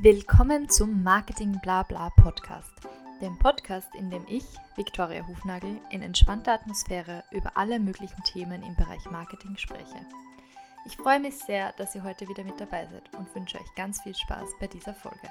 Willkommen zum Marketing Blabla Podcast, dem Podcast, in dem ich, Viktoria Hufnagel, in entspannter Atmosphäre über alle möglichen Themen im Bereich Marketing spreche. Ich freue mich sehr, dass ihr heute wieder mit dabei seid und wünsche euch ganz viel Spaß bei dieser Folge.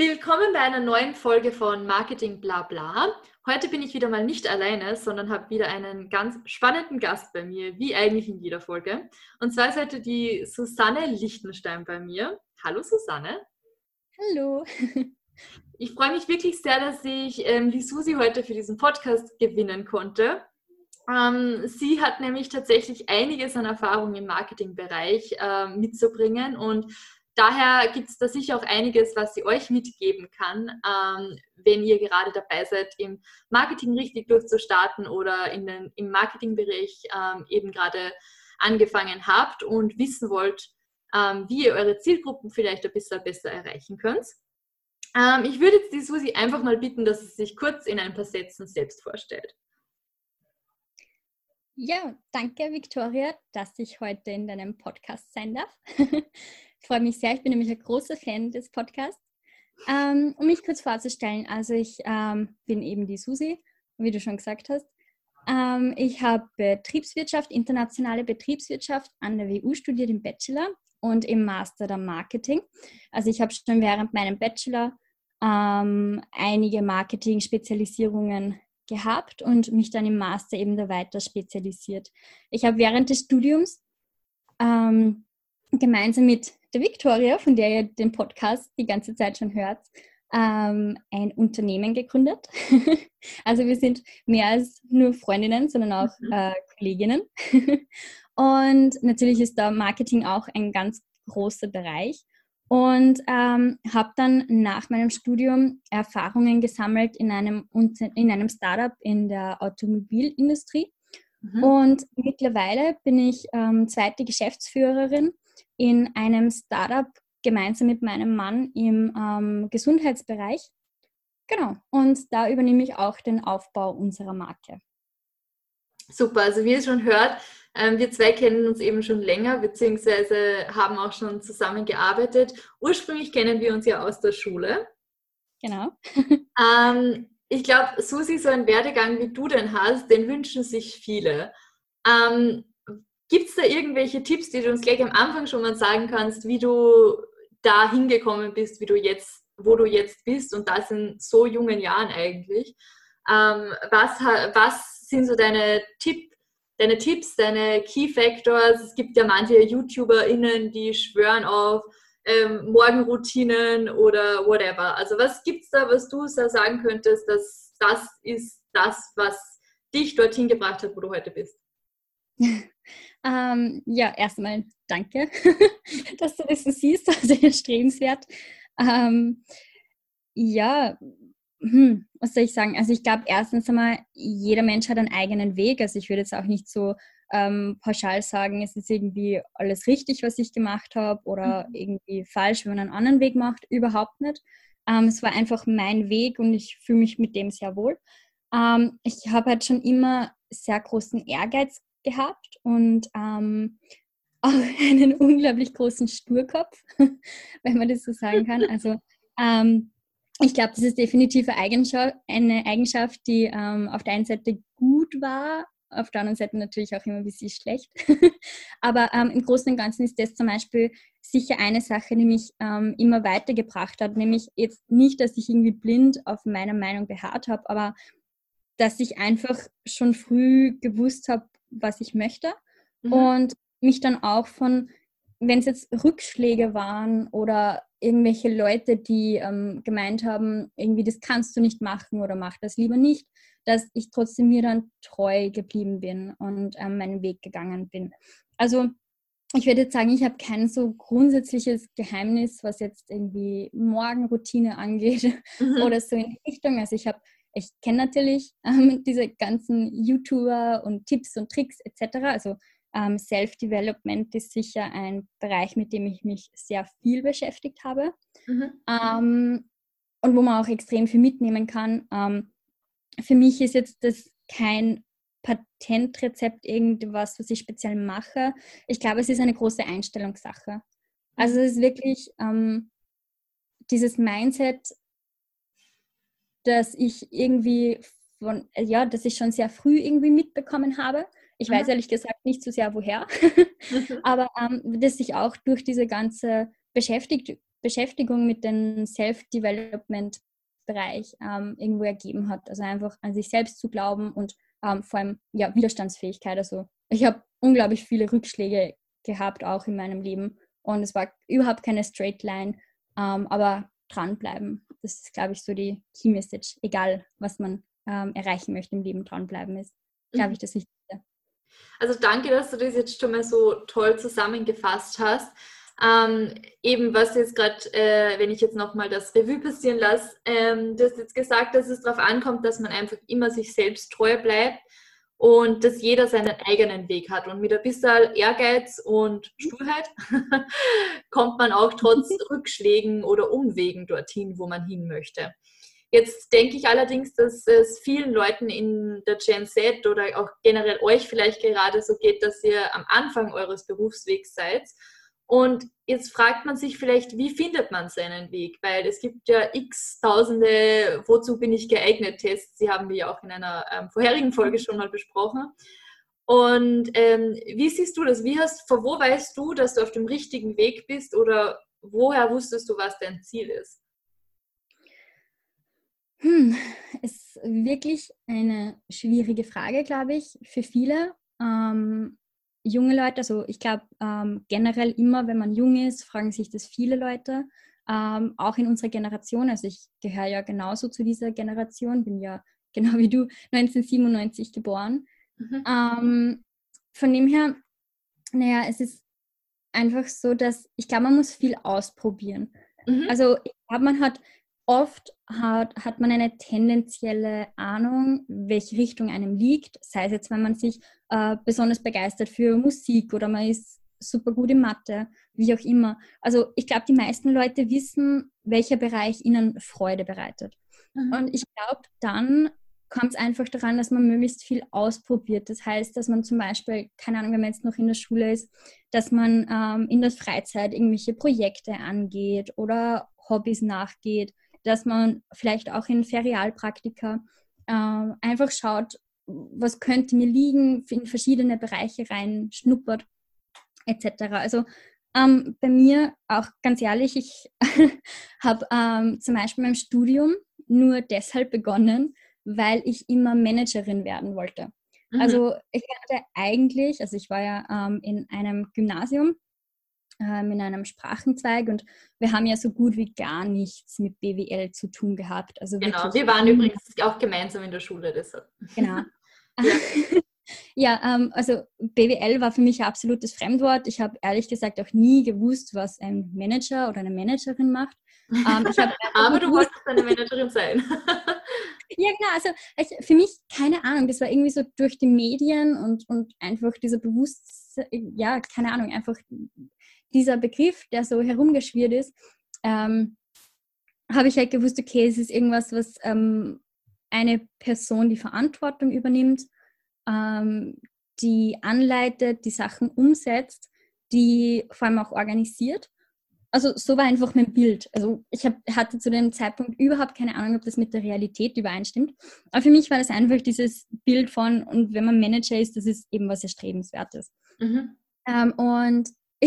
Willkommen bei einer neuen Folge von Marketing Blabla. Heute bin ich wieder mal nicht alleine, sondern habe wieder einen ganz spannenden Gast bei mir, wie eigentlich in jeder Folge. Und zwar ist heute die Susanne Lichtenstein bei mir. Hallo Susanne. Hallo. Ich freue mich wirklich sehr, dass ich ähm, die Susi heute für diesen Podcast gewinnen konnte. Ähm, sie hat nämlich tatsächlich einiges an Erfahrung im Marketingbereich äh, mitzubringen und daher gibt es da sicher auch einiges, was sie euch mitgeben kann, ähm, wenn ihr gerade dabei seid, im Marketing richtig durchzustarten oder in den, im Marketingbereich ähm, eben gerade angefangen habt und wissen wollt, ähm, wie ihr eure Zielgruppen vielleicht ein bisschen besser erreichen könnt. Ähm, ich würde jetzt die Susi einfach mal bitten, dass sie sich kurz in ein paar Sätzen selbst vorstellt. Ja, danke Victoria, dass ich heute in deinem Podcast sein darf. Ich freue mich sehr. Ich bin nämlich ein großer Fan des Podcasts. Ähm, um mich kurz vorzustellen, also ich ähm, bin eben die Susi, wie du schon gesagt hast. Ähm, ich habe Betriebswirtschaft, internationale Betriebswirtschaft an der WU studiert im Bachelor und im Master der Marketing. Also ich habe schon während meinem Bachelor ähm, einige Marketing-Spezialisierungen gehabt und mich dann im Master eben da weiter spezialisiert. Ich habe während des Studiums ähm, gemeinsam mit der Victoria, von der ihr den Podcast die ganze Zeit schon hört, ähm, ein Unternehmen gegründet. also wir sind mehr als nur Freundinnen, sondern auch mhm. äh, Kolleginnen. und natürlich ist da Marketing auch ein ganz großer Bereich. Und ähm, habe dann nach meinem Studium Erfahrungen gesammelt in einem, in einem Startup in der Automobilindustrie. Mhm. Und mittlerweile bin ich ähm, zweite Geschäftsführerin in einem Startup gemeinsam mit meinem Mann im ähm, Gesundheitsbereich. Genau. Und da übernehme ich auch den Aufbau unserer Marke. Super, also wie ihr schon hört, ähm, wir zwei kennen uns eben schon länger, beziehungsweise haben auch schon zusammengearbeitet. Ursprünglich kennen wir uns ja aus der Schule. Genau. ähm, ich glaube, Susi, so ein Werdegang, wie du den hast, den wünschen sich viele. Ähm, Gibt es da irgendwelche Tipps, die du uns gleich am Anfang schon mal sagen kannst, wie du da hingekommen bist, wie du jetzt, wo du jetzt bist und das in so jungen Jahren eigentlich? Ähm, was, was sind so deine, Tipp, deine Tipps, deine Key Factors? Es gibt ja manche YouTuberInnen, die schwören auf ähm, Morgenroutinen oder whatever. Also was gibt es da, was du sagen könntest, dass das ist das, was dich dorthin gebracht hat, wo du heute bist? Ähm, ja, erstmal danke, dass du das so siehst, also erstrebenswert. Ähm, ja, hm, was soll ich sagen? Also ich glaube erstens einmal, jeder Mensch hat einen eigenen Weg. Also ich würde jetzt auch nicht so ähm, pauschal sagen, es ist irgendwie alles richtig, was ich gemacht habe oder mhm. irgendwie falsch, wenn man einen anderen Weg macht. Überhaupt nicht. Ähm, es war einfach mein Weg und ich fühle mich mit dem sehr wohl. Ähm, ich habe halt schon immer sehr großen Ehrgeiz gehabt und ähm, auch einen unglaublich großen Sturkopf, wenn man das so sagen kann. Also ähm, ich glaube, das ist definitiv eine Eigenschaft, eine Eigenschaft die ähm, auf der einen Seite gut war, auf der anderen Seite natürlich auch immer ein bisschen schlecht. Aber ähm, im Großen und Ganzen ist das zum Beispiel sicher eine Sache, die mich ähm, immer weitergebracht hat. Nämlich jetzt nicht, dass ich irgendwie blind auf meiner Meinung beharrt habe, aber dass ich einfach schon früh gewusst habe, was ich möchte. Mhm. Und mich dann auch von, wenn es jetzt Rückschläge waren oder irgendwelche Leute, die ähm, gemeint haben, irgendwie das kannst du nicht machen oder mach das lieber nicht, dass ich trotzdem mir dann treu geblieben bin und ähm, meinen Weg gegangen bin. Also ich würde jetzt sagen, ich habe kein so grundsätzliches Geheimnis, was jetzt irgendwie Morgenroutine angeht mhm. oder so in die Richtung. Also ich habe ich kenne natürlich ähm, diese ganzen YouTuber und Tipps und Tricks etc. Also ähm, Self-Development ist sicher ein Bereich, mit dem ich mich sehr viel beschäftigt habe mhm. ähm, und wo man auch extrem viel mitnehmen kann. Ähm, für mich ist jetzt das kein Patentrezept, irgendwas, was ich speziell mache. Ich glaube, es ist eine große Einstellungssache. Also es ist wirklich ähm, dieses Mindset, dass ich irgendwie von, ja, dass ich schon sehr früh irgendwie mitbekommen habe. Ich weiß ehrlich gesagt nicht so sehr woher, aber ähm, dass sich auch durch diese ganze Beschäftigt Beschäftigung mit dem Self-Development-Bereich ähm, irgendwo ergeben hat. Also einfach an sich selbst zu glauben und ähm, vor allem ja, Widerstandsfähigkeit. Also ich habe unglaublich viele Rückschläge gehabt, auch in meinem Leben. Und es war überhaupt keine Straight Line, ähm, aber dranbleiben. Das ist, glaube ich, so die Key Message. Egal, was man ähm, erreichen möchte im Leben, dranbleiben ist, glaube mhm. ich, das Wichtigste. Also danke, dass du das jetzt schon mal so toll zusammengefasst hast. Ähm, eben was jetzt gerade, äh, wenn ich jetzt nochmal das Revue passieren lasse, ähm, du hast jetzt gesagt, dass es darauf ankommt, dass man einfach immer sich selbst treu bleibt und dass jeder seinen eigenen Weg hat. Und mit ein bisschen Ehrgeiz und Sturheit kommt man auch trotz Rückschlägen oder Umwegen dorthin, wo man hin möchte. Jetzt denke ich allerdings, dass es vielen Leuten in der Gen Z oder auch generell euch vielleicht gerade so geht, dass ihr am Anfang eures Berufswegs seid und jetzt fragt man sich vielleicht, wie findet man seinen Weg? Weil es gibt ja x Tausende, wozu bin ich geeignet Tests. Sie haben wir ja auch in einer ähm, vorherigen Folge schon mal besprochen. Und ähm, wie siehst du das? Wie hast, vor wo weißt du, dass du auf dem richtigen Weg bist oder woher wusstest du, was dein Ziel ist? Hm, ist wirklich eine schwierige Frage, glaube ich, für viele. Ähm, junge Leute, also ich glaube ähm, generell immer, wenn man jung ist, fragen sich das viele Leute, ähm, auch in unserer Generation. Also ich gehöre ja genauso zu dieser Generation, bin ja genau wie du 1997 geboren. Mhm. Ähm, von dem her, naja, es ist einfach so, dass ich glaube, man muss viel ausprobieren. Mhm. Also ich glaube, man hat oft hat, hat man eine tendenzielle Ahnung, welche Richtung einem liegt. Sei es jetzt, wenn man sich äh, besonders begeistert für Musik oder man ist super gut in Mathe, wie auch immer. Also ich glaube, die meisten Leute wissen, welcher Bereich ihnen Freude bereitet. Mhm. Und ich glaube, dann kommt es einfach daran, dass man möglichst viel ausprobiert. Das heißt, dass man zum Beispiel, keine Ahnung, wenn man jetzt noch in der Schule ist, dass man ähm, in der Freizeit irgendwelche Projekte angeht oder Hobbys nachgeht dass man vielleicht auch in Ferialpraktika äh, einfach schaut, was könnte mir liegen, in verschiedene Bereiche rein schnuppert, etc. Also ähm, bei mir auch ganz ehrlich, ich habe ähm, zum Beispiel mein Studium nur deshalb begonnen, weil ich immer Managerin werden wollte. Mhm. Also ich hatte eigentlich, also ich war ja ähm, in einem Gymnasium ähm, in einem Sprachenzweig und wir haben ja so gut wie gar nichts mit BWL zu tun gehabt. Also genau, wir waren übrigens auch gemeinsam in der Schule. Deshalb. Genau. Ja, ja ähm, also BWL war für mich ein absolutes Fremdwort. Ich habe ehrlich gesagt auch nie gewusst, was ein Manager oder eine Managerin macht. Ähm, Aber du wolltest eine Managerin sein. ja, genau. Also ich, für mich, keine Ahnung, das war irgendwie so durch die Medien und, und einfach dieser Bewusstsein, ja, keine Ahnung, einfach dieser Begriff, der so herumgeschwirrt ist, ähm, habe ich halt gewusst, okay, es ist irgendwas, was ähm, eine Person die Verantwortung übernimmt, ähm, die anleitet, die Sachen umsetzt, die vor allem auch organisiert. Also so war einfach mein Bild. Also ich hab, hatte zu dem Zeitpunkt überhaupt keine Ahnung, ob das mit der Realität übereinstimmt. Aber für mich war das einfach dieses Bild von, und wenn man Manager ist, das ist eben was Erstrebenswertes. Mhm. Ähm, und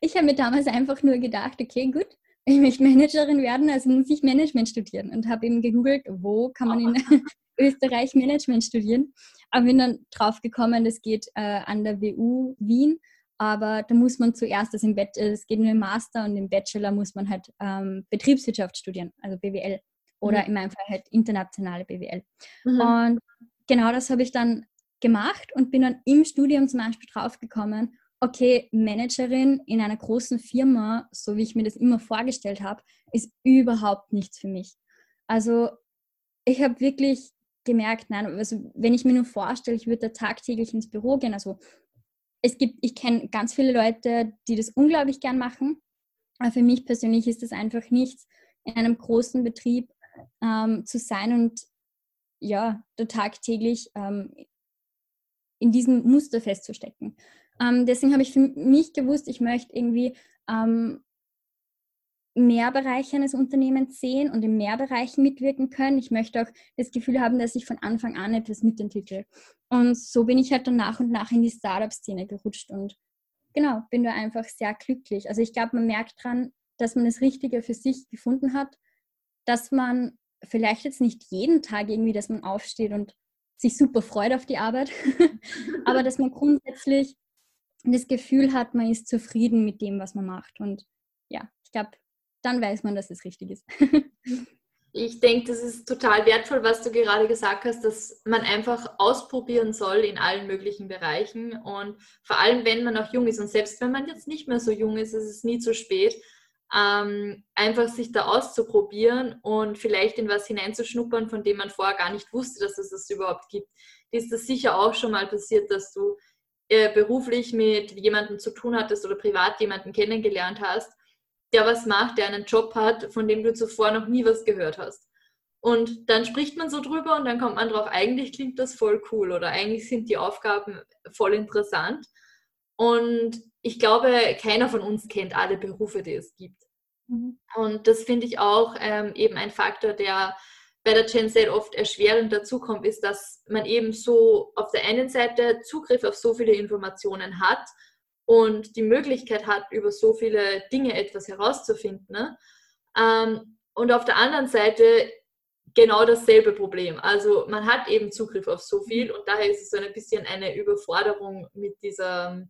ich habe mir damals einfach nur gedacht, okay, gut, ich möchte Managerin werden, also muss ich Management studieren und habe eben gegoogelt, wo kann man in Österreich Management studieren. Aber bin dann drauf gekommen, das geht äh, an der WU Wien, aber da muss man zuerst, das, im Bett, es geht nur im Master und im Bachelor muss man halt ähm, Betriebswirtschaft studieren, also BWL oder mhm. in meinem Fall halt internationale BWL. Mhm. Und genau das habe ich dann gemacht und bin dann im Studium zum Beispiel draufgekommen, okay, Managerin in einer großen Firma, so wie ich mir das immer vorgestellt habe, ist überhaupt nichts für mich. Also ich habe wirklich gemerkt, nein, also wenn ich mir nur vorstelle, ich würde da tagtäglich ins Büro gehen, also es gibt, ich kenne ganz viele Leute, die das unglaublich gern machen, aber für mich persönlich ist das einfach nichts, in einem großen Betrieb ähm, zu sein und ja, da tagtäglich ähm, in diesem Muster festzustecken. Ähm, deswegen habe ich für mich gewusst, ich möchte irgendwie ähm, mehr Bereiche eines Unternehmens sehen und in mehr Bereichen mitwirken können. Ich möchte auch das Gefühl haben, dass ich von Anfang an etwas mitentwickle. Und so bin ich halt dann nach und nach in die Startup-Szene gerutscht und genau, bin da einfach sehr glücklich. Also ich glaube, man merkt dran, dass man das Richtige für sich gefunden hat, dass man vielleicht jetzt nicht jeden Tag irgendwie, dass man aufsteht und sich super freut auf die Arbeit, aber dass man grundsätzlich das Gefühl hat, man ist zufrieden mit dem, was man macht. Und ja, ich glaube, dann weiß man, dass es richtig ist. ich denke, das ist total wertvoll, was du gerade gesagt hast, dass man einfach ausprobieren soll in allen möglichen Bereichen. Und vor allem, wenn man auch jung ist und selbst wenn man jetzt nicht mehr so jung ist, ist es nie zu spät, ähm, einfach sich da auszuprobieren und vielleicht in was hineinzuschnuppern, von dem man vorher gar nicht wusste, dass es das überhaupt gibt. Ist das sicher auch schon mal passiert, dass du äh, beruflich mit jemandem zu tun hattest oder privat jemanden kennengelernt hast, der was macht, der einen Job hat, von dem du zuvor noch nie was gehört hast. Und dann spricht man so drüber und dann kommt man drauf, eigentlich klingt das voll cool oder eigentlich sind die Aufgaben voll interessant. Und ich glaube, keiner von uns kennt alle Berufe, die es gibt. Mhm. Und das finde ich auch ähm, eben ein Faktor, der bei der Gen Z oft erschwerend dazukommt, ist, dass man eben so auf der einen Seite Zugriff auf so viele Informationen hat und die Möglichkeit hat, über so viele Dinge etwas herauszufinden. Ne? Ähm, und auf der anderen Seite genau dasselbe Problem. Also man hat eben Zugriff auf so viel und daher ist es so ein bisschen eine Überforderung mit dieser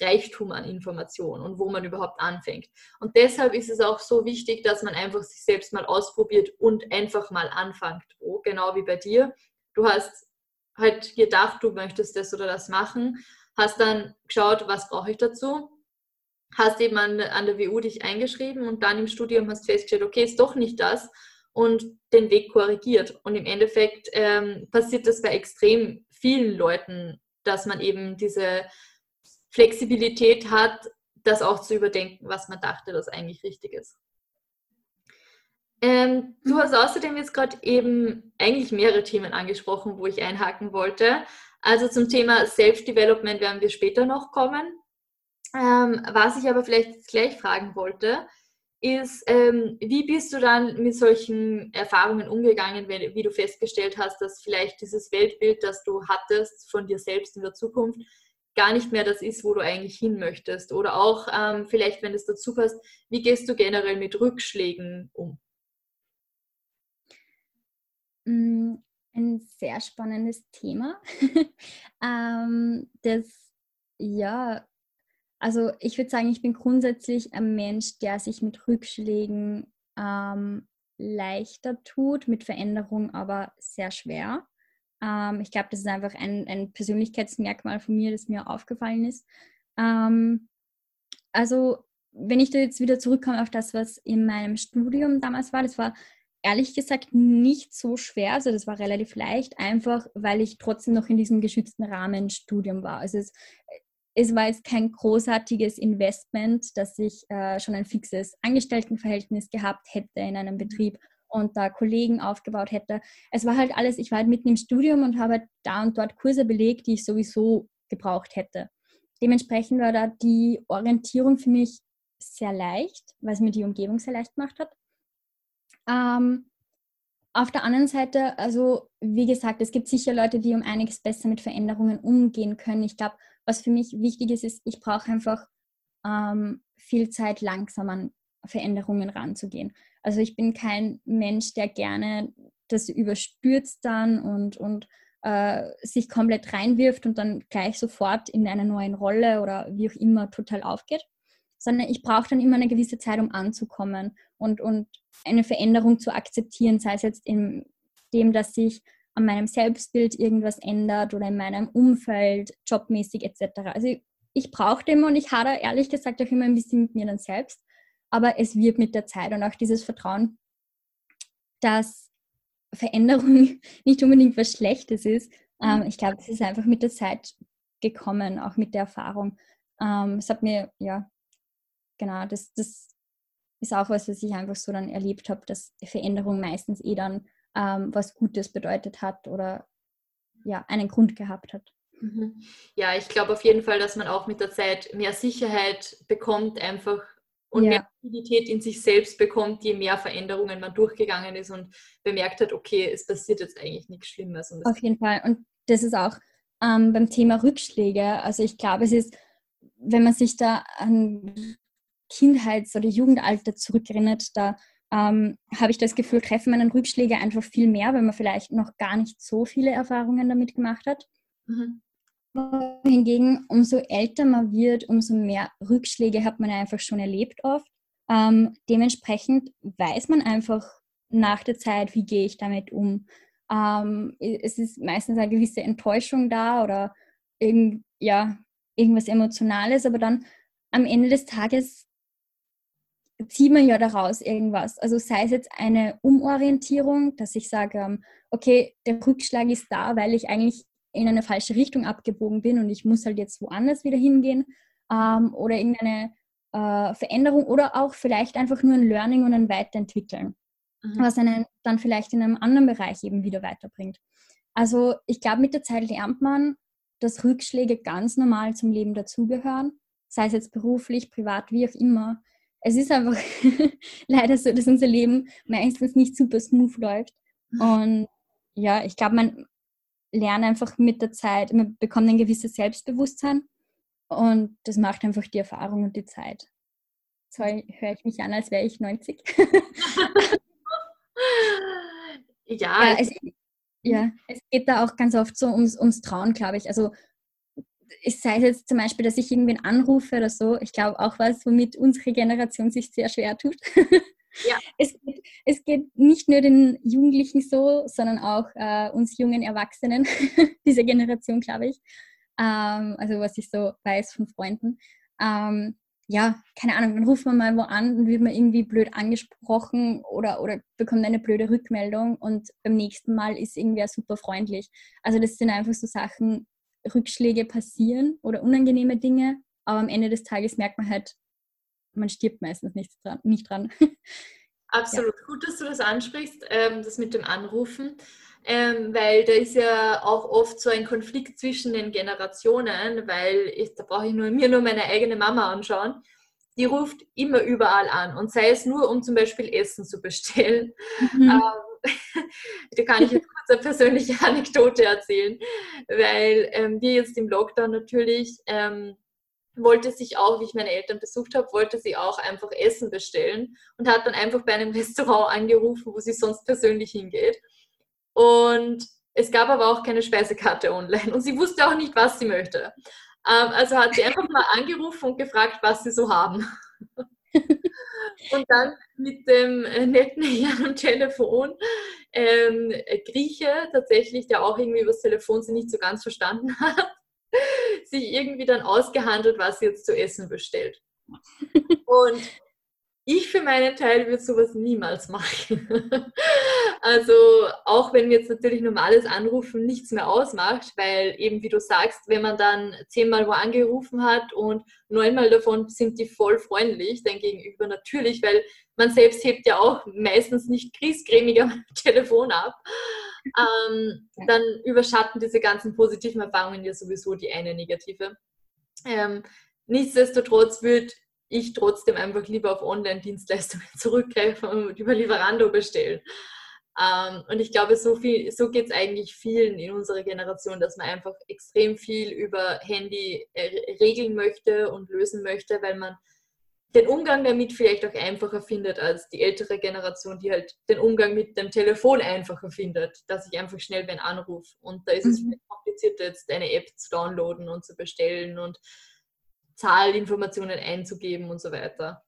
Reichtum an Informationen und wo man überhaupt anfängt. Und deshalb ist es auch so wichtig, dass man einfach sich selbst mal ausprobiert und einfach mal anfängt. Oh, genau wie bei dir. Du hast halt gedacht, du möchtest das oder das machen, hast dann geschaut, was brauche ich dazu, hast eben an, an der WU dich eingeschrieben und dann im Studium hast festgestellt, okay, ist doch nicht das und den Weg korrigiert. Und im Endeffekt ähm, passiert das bei extrem vielen Leuten, dass man eben diese Flexibilität hat, das auch zu überdenken, was man dachte, das eigentlich richtig ist. Ähm, du mhm. hast außerdem jetzt gerade eben eigentlich mehrere Themen angesprochen, wo ich einhaken wollte. Also zum Thema Self-Development werden wir später noch kommen. Ähm, was ich aber vielleicht gleich fragen wollte, ist, ähm, wie bist du dann mit solchen Erfahrungen umgegangen, wenn, wie du festgestellt hast, dass vielleicht dieses Weltbild, das du hattest von dir selbst in der Zukunft, gar nicht mehr das ist, wo du eigentlich hin möchtest. Oder auch ähm, vielleicht, wenn es dazu passt, wie gehst du generell mit Rückschlägen um? Mm, ein sehr spannendes Thema. ähm, das, ja, also ich würde sagen, ich bin grundsätzlich ein Mensch, der sich mit Rückschlägen ähm, leichter tut, mit Veränderung aber sehr schwer. Ähm, ich glaube, das ist einfach ein, ein, Persönlichkeitsmerkmal von mir, das mir aufgefallen ist. Ähm, also, wenn ich da jetzt wieder zurückkomme auf das, was in meinem Studium damals war, das war ehrlich gesagt nicht so schwer. Also, das war relativ leicht, einfach weil ich trotzdem noch in diesem geschützten Rahmen Studium war. Also, es, es war jetzt kein großartiges Investment, dass ich äh, schon ein fixes Angestelltenverhältnis gehabt hätte in einem Betrieb und da Kollegen aufgebaut hätte. Es war halt alles, ich war halt mitten im Studium und habe halt da und dort Kurse belegt, die ich sowieso gebraucht hätte. Dementsprechend war da die Orientierung für mich sehr leicht, weil es mir die Umgebung sehr leicht gemacht hat. Ähm, auf der anderen Seite, also wie gesagt, es gibt sicher Leute, die um einiges besser mit Veränderungen umgehen können. Ich glaube, was für mich wichtig ist, ist, ich brauche einfach ähm, viel Zeit, langsam an Veränderungen ranzugehen. Also ich bin kein Mensch, der gerne das überstürzt dann und, und äh, sich komplett reinwirft und dann gleich sofort in einer neuen Rolle oder wie auch immer total aufgeht, sondern ich brauche dann immer eine gewisse Zeit, um anzukommen und, und eine Veränderung zu akzeptieren, sei es jetzt in dem, dass sich an meinem Selbstbild irgendwas ändert oder in meinem Umfeld, jobmäßig etc. Also ich, ich brauche dem und ich hader ehrlich gesagt auch immer ein bisschen mit mir dann selbst aber es wird mit der Zeit und auch dieses Vertrauen, dass Veränderung nicht unbedingt was Schlechtes ist. Mhm. Ähm, ich glaube, es ist einfach mit der Zeit gekommen, auch mit der Erfahrung. Ähm, es hat mir, ja, genau, das, das ist auch was, was ich einfach so dann erlebt habe, dass Veränderung meistens eh dann ähm, was Gutes bedeutet hat oder ja, einen Grund gehabt hat. Mhm. Ja, ich glaube auf jeden Fall, dass man auch mit der Zeit mehr Sicherheit bekommt, einfach und ja. mehr Stabilität in sich selbst bekommt, je mehr Veränderungen man durchgegangen ist und bemerkt hat, okay, es passiert jetzt eigentlich nichts Schlimmes. auf jeden Fall. Und das ist auch ähm, beim Thema Rückschläge. Also ich glaube, es ist, wenn man sich da an Kindheits- oder Jugendalter zurückerinnert, da ähm, habe ich das Gefühl, treffen einen Rückschläge einfach viel mehr, weil man vielleicht noch gar nicht so viele Erfahrungen damit gemacht hat. Mhm. Hingegen, umso älter man wird, umso mehr Rückschläge hat man einfach schon erlebt oft. Ähm, dementsprechend weiß man einfach nach der Zeit, wie gehe ich damit um. Ähm, es ist meistens eine gewisse Enttäuschung da oder irgend, ja, irgendwas Emotionales, aber dann am Ende des Tages zieht man ja daraus irgendwas. Also sei es jetzt eine Umorientierung, dass ich sage, ähm, okay, der Rückschlag ist da, weil ich eigentlich in eine falsche Richtung abgebogen bin und ich muss halt jetzt woanders wieder hingehen ähm, oder irgendeine äh, Veränderung oder auch vielleicht einfach nur ein Learning und ein Weiterentwickeln, mhm. was einen dann vielleicht in einem anderen Bereich eben wieder weiterbringt. Also ich glaube, mit der Zeit lernt man, dass Rückschläge ganz normal zum Leben dazugehören, sei es jetzt beruflich, privat, wie auch immer. Es ist einfach leider so, dass unser Leben meistens nicht super smooth läuft. Mhm. Und ja, ich glaube, man, lerne einfach mit der Zeit, man bekommt ein gewisses Selbstbewusstsein und das macht einfach die Erfahrung und die Zeit. So höre ich mich an, als wäre ich 90. ja. Ja es, ja, es geht da auch ganz oft so ums, ums Trauen, glaube ich. Also es sei jetzt zum Beispiel, dass ich irgendwen anrufe oder so, ich glaube auch was, womit unsere Generation sich sehr schwer tut. Ja. Es, geht, es geht nicht nur den Jugendlichen so, sondern auch äh, uns jungen Erwachsenen, dieser Generation, glaube ich. Ähm, also was ich so weiß von Freunden. Ähm, ja, keine Ahnung, dann ruft man mal wo an und wird man irgendwie blöd angesprochen oder, oder bekommt eine blöde Rückmeldung und beim nächsten Mal ist irgendwer super freundlich. Also das sind einfach so Sachen, Rückschläge passieren oder unangenehme Dinge, aber am Ende des Tages merkt man halt, man stirbt meistens nicht dran. Nicht dran. Absolut. Ja. Gut, dass du das ansprichst, ähm, das mit dem Anrufen, ähm, weil da ist ja auch oft so ein Konflikt zwischen den Generationen, weil ich, da brauche ich nur, mir nur meine eigene Mama anschauen. Die ruft immer überall an und sei es nur, um zum Beispiel Essen zu bestellen. Mhm. Ähm, da kann ich jetzt kurz eine persönliche Anekdote erzählen, weil ähm, wir jetzt im Lockdown natürlich ähm, wollte sich auch, wie ich meine Eltern besucht habe, wollte sie auch einfach Essen bestellen und hat dann einfach bei einem Restaurant angerufen, wo sie sonst persönlich hingeht. Und es gab aber auch keine Speisekarte online und sie wusste auch nicht, was sie möchte. Ähm, also hat sie einfach mal angerufen und gefragt, was sie so haben. und dann mit dem äh, netten Herrn am Telefon, ähm, Grieche tatsächlich, der auch irgendwie über das Telefon sie nicht so ganz verstanden hat, sich irgendwie dann ausgehandelt, was sie jetzt zu essen bestellt. Und ich für meinen Teil würde sowas niemals machen. also auch wenn jetzt natürlich normales Anrufen nichts mehr ausmacht, weil eben wie du sagst, wenn man dann zehnmal wo angerufen hat und neunmal davon sind die voll freundlich dein Gegenüber natürlich, weil man selbst hebt ja auch meistens nicht kriescremig am Telefon ab ähm, dann überschatten diese ganzen positiven Erfahrungen ja sowieso die eine negative. Ähm, nichtsdestotrotz würde ich trotzdem einfach lieber auf Online-Dienstleistungen zurückgreifen und über Lieferando bestellen. Ähm, und ich glaube, so, so geht es eigentlich vielen in unserer Generation, dass man einfach extrem viel über Handy äh, regeln möchte und lösen möchte, weil man den Umgang damit vielleicht auch einfacher findet als die ältere Generation, die halt den Umgang mit dem Telefon einfacher findet, dass ich einfach schnell wen anrufe. Und da ist es mhm. kompliziert, jetzt eine App zu downloaden und zu bestellen und Zahlinformationen einzugeben und so weiter.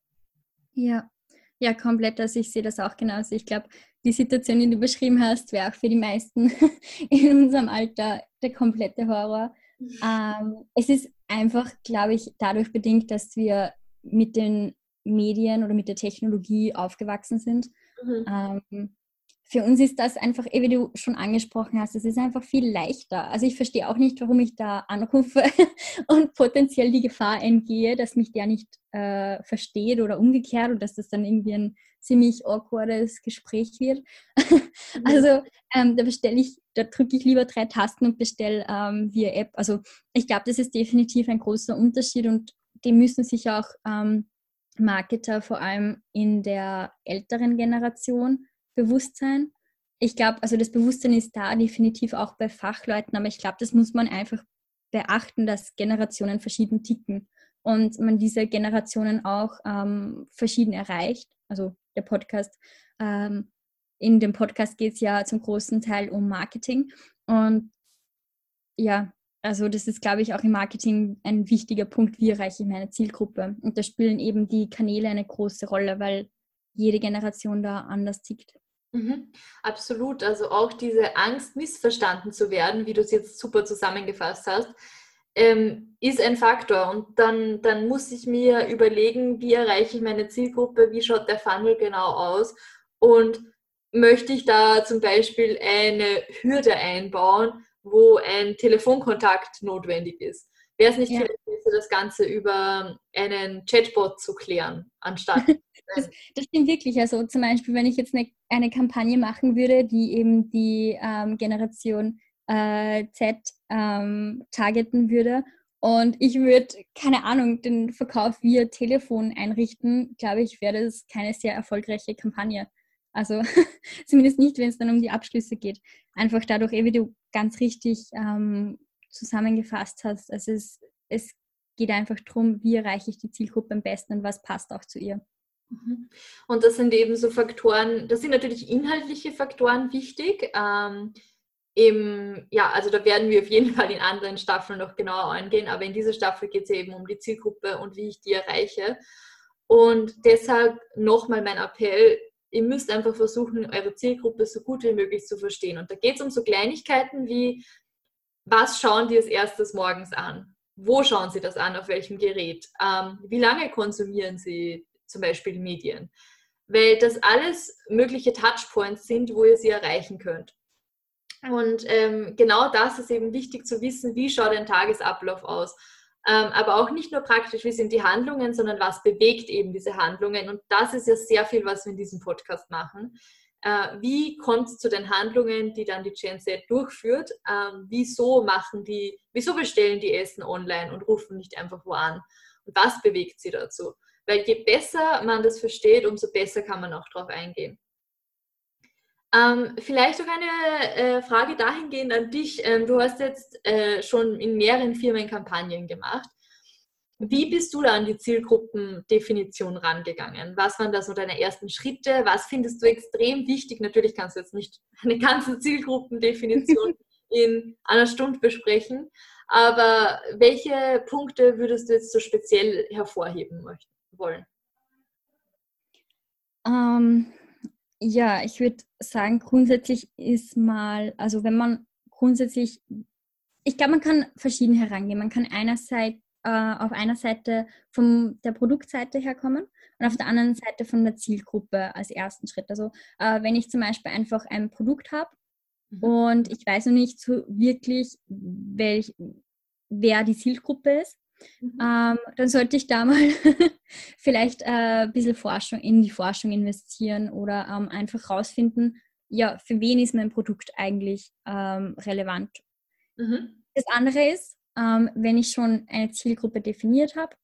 Ja, ja, komplett. Also ich sehe das auch genauso. Ich glaube, die Situation, die du beschrieben hast, wäre auch für die meisten in unserem Alter der komplette Horror. Mhm. Ähm, es ist einfach, glaube ich, dadurch bedingt, dass wir mit den Medien oder mit der Technologie aufgewachsen sind. Mhm. Ähm, für uns ist das einfach, eh, wie du schon angesprochen hast, es ist einfach viel leichter. Also ich verstehe auch nicht, warum ich da anrufe und potenziell die Gefahr entgehe, dass mich der nicht äh, versteht oder umgekehrt und dass das dann irgendwie ein ziemlich awkwardes Gespräch wird. Mhm. also ähm, da bestelle ich, da drücke ich lieber drei Tasten und bestelle ähm, via App. Also ich glaube, das ist definitiv ein großer Unterschied und die müssen sich auch ähm, Marketer vor allem in der älteren Generation bewusst sein. Ich glaube, also das Bewusstsein ist da definitiv auch bei Fachleuten, aber ich glaube, das muss man einfach beachten, dass Generationen verschieden ticken und man diese Generationen auch ähm, verschieden erreicht. Also der Podcast, ähm, in dem Podcast geht es ja zum großen Teil um Marketing und ja, also das ist, glaube ich, auch im Marketing ein wichtiger Punkt, wie erreiche ich meine Zielgruppe. Und da spielen eben die Kanäle eine große Rolle, weil jede Generation da anders tickt. Mhm, absolut. Also auch diese Angst, missverstanden zu werden, wie du es jetzt super zusammengefasst hast, ähm, ist ein Faktor. Und dann, dann muss ich mir überlegen, wie erreiche ich meine Zielgruppe, wie schaut der Funnel genau aus und möchte ich da zum Beispiel eine Hürde einbauen, wo ein Telefonkontakt notwendig ist. Wäre es nicht ja. besser, das Ganze über einen Chatbot zu klären, anstatt. das, das, stimmt wirklich. Also zum Beispiel, wenn ich jetzt eine, eine Kampagne machen würde, die eben die ähm, Generation äh, Z ähm, targeten würde und ich würde, keine Ahnung, den Verkauf via Telefon einrichten, glaube ich, wäre das keine sehr erfolgreiche Kampagne. Also zumindest nicht, wenn es dann um die Abschlüsse geht. Einfach dadurch, wie du ganz richtig ähm, zusammengefasst hast. Also es, es geht einfach darum, wie erreiche ich die Zielgruppe am besten und was passt auch zu ihr. Mhm. Und das sind eben so Faktoren, das sind natürlich inhaltliche Faktoren wichtig. Ähm, im, ja, also da werden wir auf jeden Fall in anderen Staffeln noch genauer eingehen, aber in dieser Staffel geht es eben um die Zielgruppe und wie ich die erreiche. Und deshalb nochmal mein Appell, ihr müsst einfach versuchen, eure Zielgruppe so gut wie möglich zu verstehen. Und da geht es um so Kleinigkeiten wie, was schauen die als erstes morgens an? Wo schauen sie das an? Auf welchem Gerät? Ähm, wie lange konsumieren sie zum Beispiel Medien? Weil das alles mögliche Touchpoints sind, wo ihr sie erreichen könnt. Und ähm, genau das ist eben wichtig zu wissen, wie schaut ein Tagesablauf aus. Ähm, aber auch nicht nur praktisch, wie sind die Handlungen, sondern was bewegt eben diese Handlungen. Und das ist ja sehr viel, was wir in diesem Podcast machen. Äh, wie kommt es zu den Handlungen, die dann die Gen Z durchführt? Ähm, wieso machen die, wieso bestellen die Essen online und rufen nicht einfach wo an? Und was bewegt sie dazu? Weil je besser man das versteht, umso besser kann man auch darauf eingehen. Ähm, vielleicht auch eine äh, Frage dahingehend an dich. Ähm, du hast jetzt äh, schon in mehreren Firmen Kampagnen gemacht. Wie bist du da an die Zielgruppendefinition rangegangen? Was waren da so deine ersten Schritte? Was findest du extrem wichtig? Natürlich kannst du jetzt nicht eine ganze Zielgruppendefinition in einer Stunde besprechen, aber welche Punkte würdest du jetzt so speziell hervorheben möchten, wollen? Ähm, ja, ich würde sagen, grundsätzlich ist mal, also wenn man grundsätzlich, ich glaube, man kann verschieden herangehen. Man kann einerseits äh, auf einer Seite von der Produktseite herkommen und auf der anderen Seite von der Zielgruppe als ersten Schritt. Also äh, wenn ich zum Beispiel einfach ein Produkt habe mhm. und ich weiß noch nicht so wirklich, welch, wer die Zielgruppe ist, Mhm. Ähm, dann sollte ich da mal vielleicht äh, ein bisschen Forschung in die Forschung investieren oder ähm, einfach rausfinden, ja, für wen ist mein Produkt eigentlich ähm, relevant. Mhm. Das andere ist, ähm, wenn ich schon eine Zielgruppe definiert habe,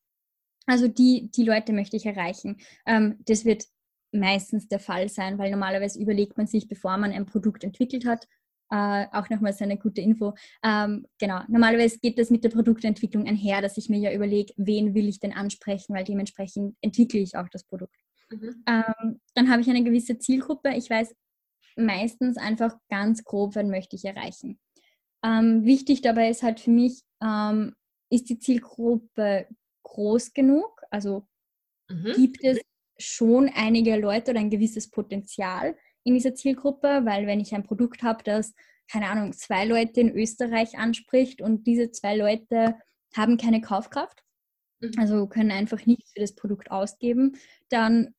also die, die Leute möchte ich erreichen. Ähm, das wird meistens der Fall sein, weil normalerweise überlegt man sich, bevor man ein Produkt entwickelt hat, äh, auch nochmals eine gute Info. Ähm, genau, normalerweise geht das mit der Produktentwicklung einher, dass ich mir ja überlege, wen will ich denn ansprechen, weil dementsprechend entwickle ich auch das Produkt. Mhm. Ähm, dann habe ich eine gewisse Zielgruppe. Ich weiß meistens einfach ganz grob, wen möchte ich erreichen. Ähm, wichtig dabei ist halt für mich, ähm, ist die Zielgruppe groß genug? Also mhm. gibt es schon einige Leute oder ein gewisses Potenzial, in dieser Zielgruppe, weil wenn ich ein Produkt habe, das, keine Ahnung, zwei Leute in Österreich anspricht und diese zwei Leute haben keine Kaufkraft, mhm. also können einfach nichts für das Produkt ausgeben, dann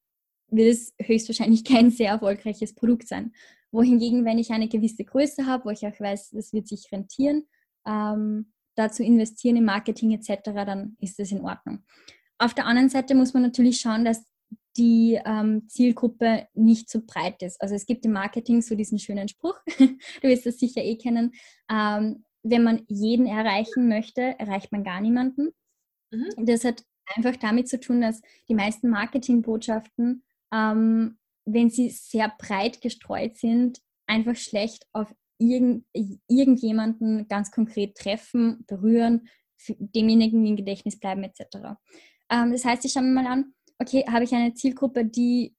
wird es höchstwahrscheinlich kein sehr erfolgreiches Produkt sein. Wohingegen, wenn ich eine gewisse Größe habe, wo ich auch weiß, das wird sich rentieren, ähm, dazu investieren im Marketing etc., dann ist das in Ordnung. Auf der anderen Seite muss man natürlich schauen, dass die ähm, Zielgruppe nicht so breit ist. Also es gibt im Marketing so diesen schönen Spruch, du wirst das sicher eh kennen, ähm, wenn man jeden erreichen möchte, erreicht man gar niemanden. Mhm. Das hat einfach damit zu tun, dass die meisten Marketingbotschaften, ähm, wenn sie sehr breit gestreut sind, einfach schlecht auf irgend, irgendjemanden ganz konkret treffen, berühren, demjenigen im Gedächtnis bleiben etc. Ähm, das heißt, ich schaue mir mal an, okay, habe ich eine Zielgruppe, die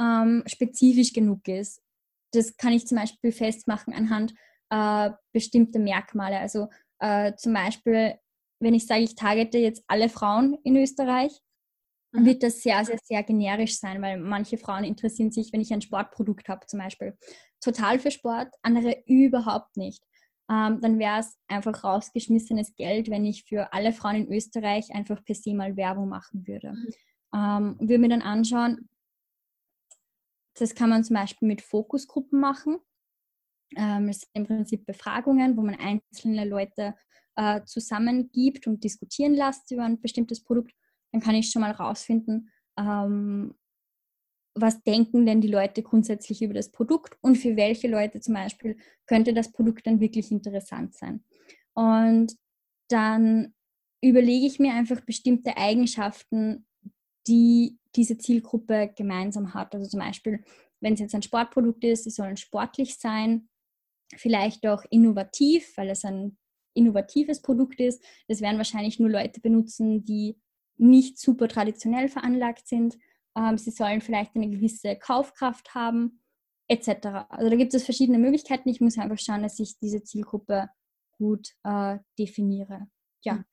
ähm, spezifisch genug ist. Das kann ich zum Beispiel festmachen anhand äh, bestimmter Merkmale. Also äh, zum Beispiel, wenn ich sage, ich targete jetzt alle Frauen in Österreich, mhm. wird das sehr, sehr, sehr generisch sein, weil manche Frauen interessieren sich, wenn ich ein Sportprodukt habe zum Beispiel, total für Sport, andere überhaupt nicht ähm, dann wäre es einfach rausgeschmissenes Geld, wenn ich für alle Frauen in Österreich einfach per se mal Werbung machen würde. Mhm. Ähm, würde mir dann anschauen, das kann man zum Beispiel mit Fokusgruppen machen. Ähm, das sind im Prinzip Befragungen, wo man einzelne Leute äh, zusammengibt und diskutieren lässt über ein bestimmtes Produkt. Dann kann ich schon mal rausfinden, ähm, was denken denn die Leute grundsätzlich über das Produkt und für welche Leute zum Beispiel könnte das Produkt dann wirklich interessant sein. Und dann überlege ich mir einfach bestimmte Eigenschaften, die diese Zielgruppe gemeinsam hat. Also zum Beispiel, wenn es jetzt ein Sportprodukt ist, sie sollen sportlich sein, vielleicht auch innovativ, weil es ein innovatives Produkt ist. Das werden wahrscheinlich nur Leute benutzen, die nicht super traditionell veranlagt sind ähm, sie sollen vielleicht eine gewisse Kaufkraft haben, etc. Also da gibt es verschiedene Möglichkeiten. Ich muss einfach schauen, dass ich diese Zielgruppe gut äh, definiere. Ja, mhm.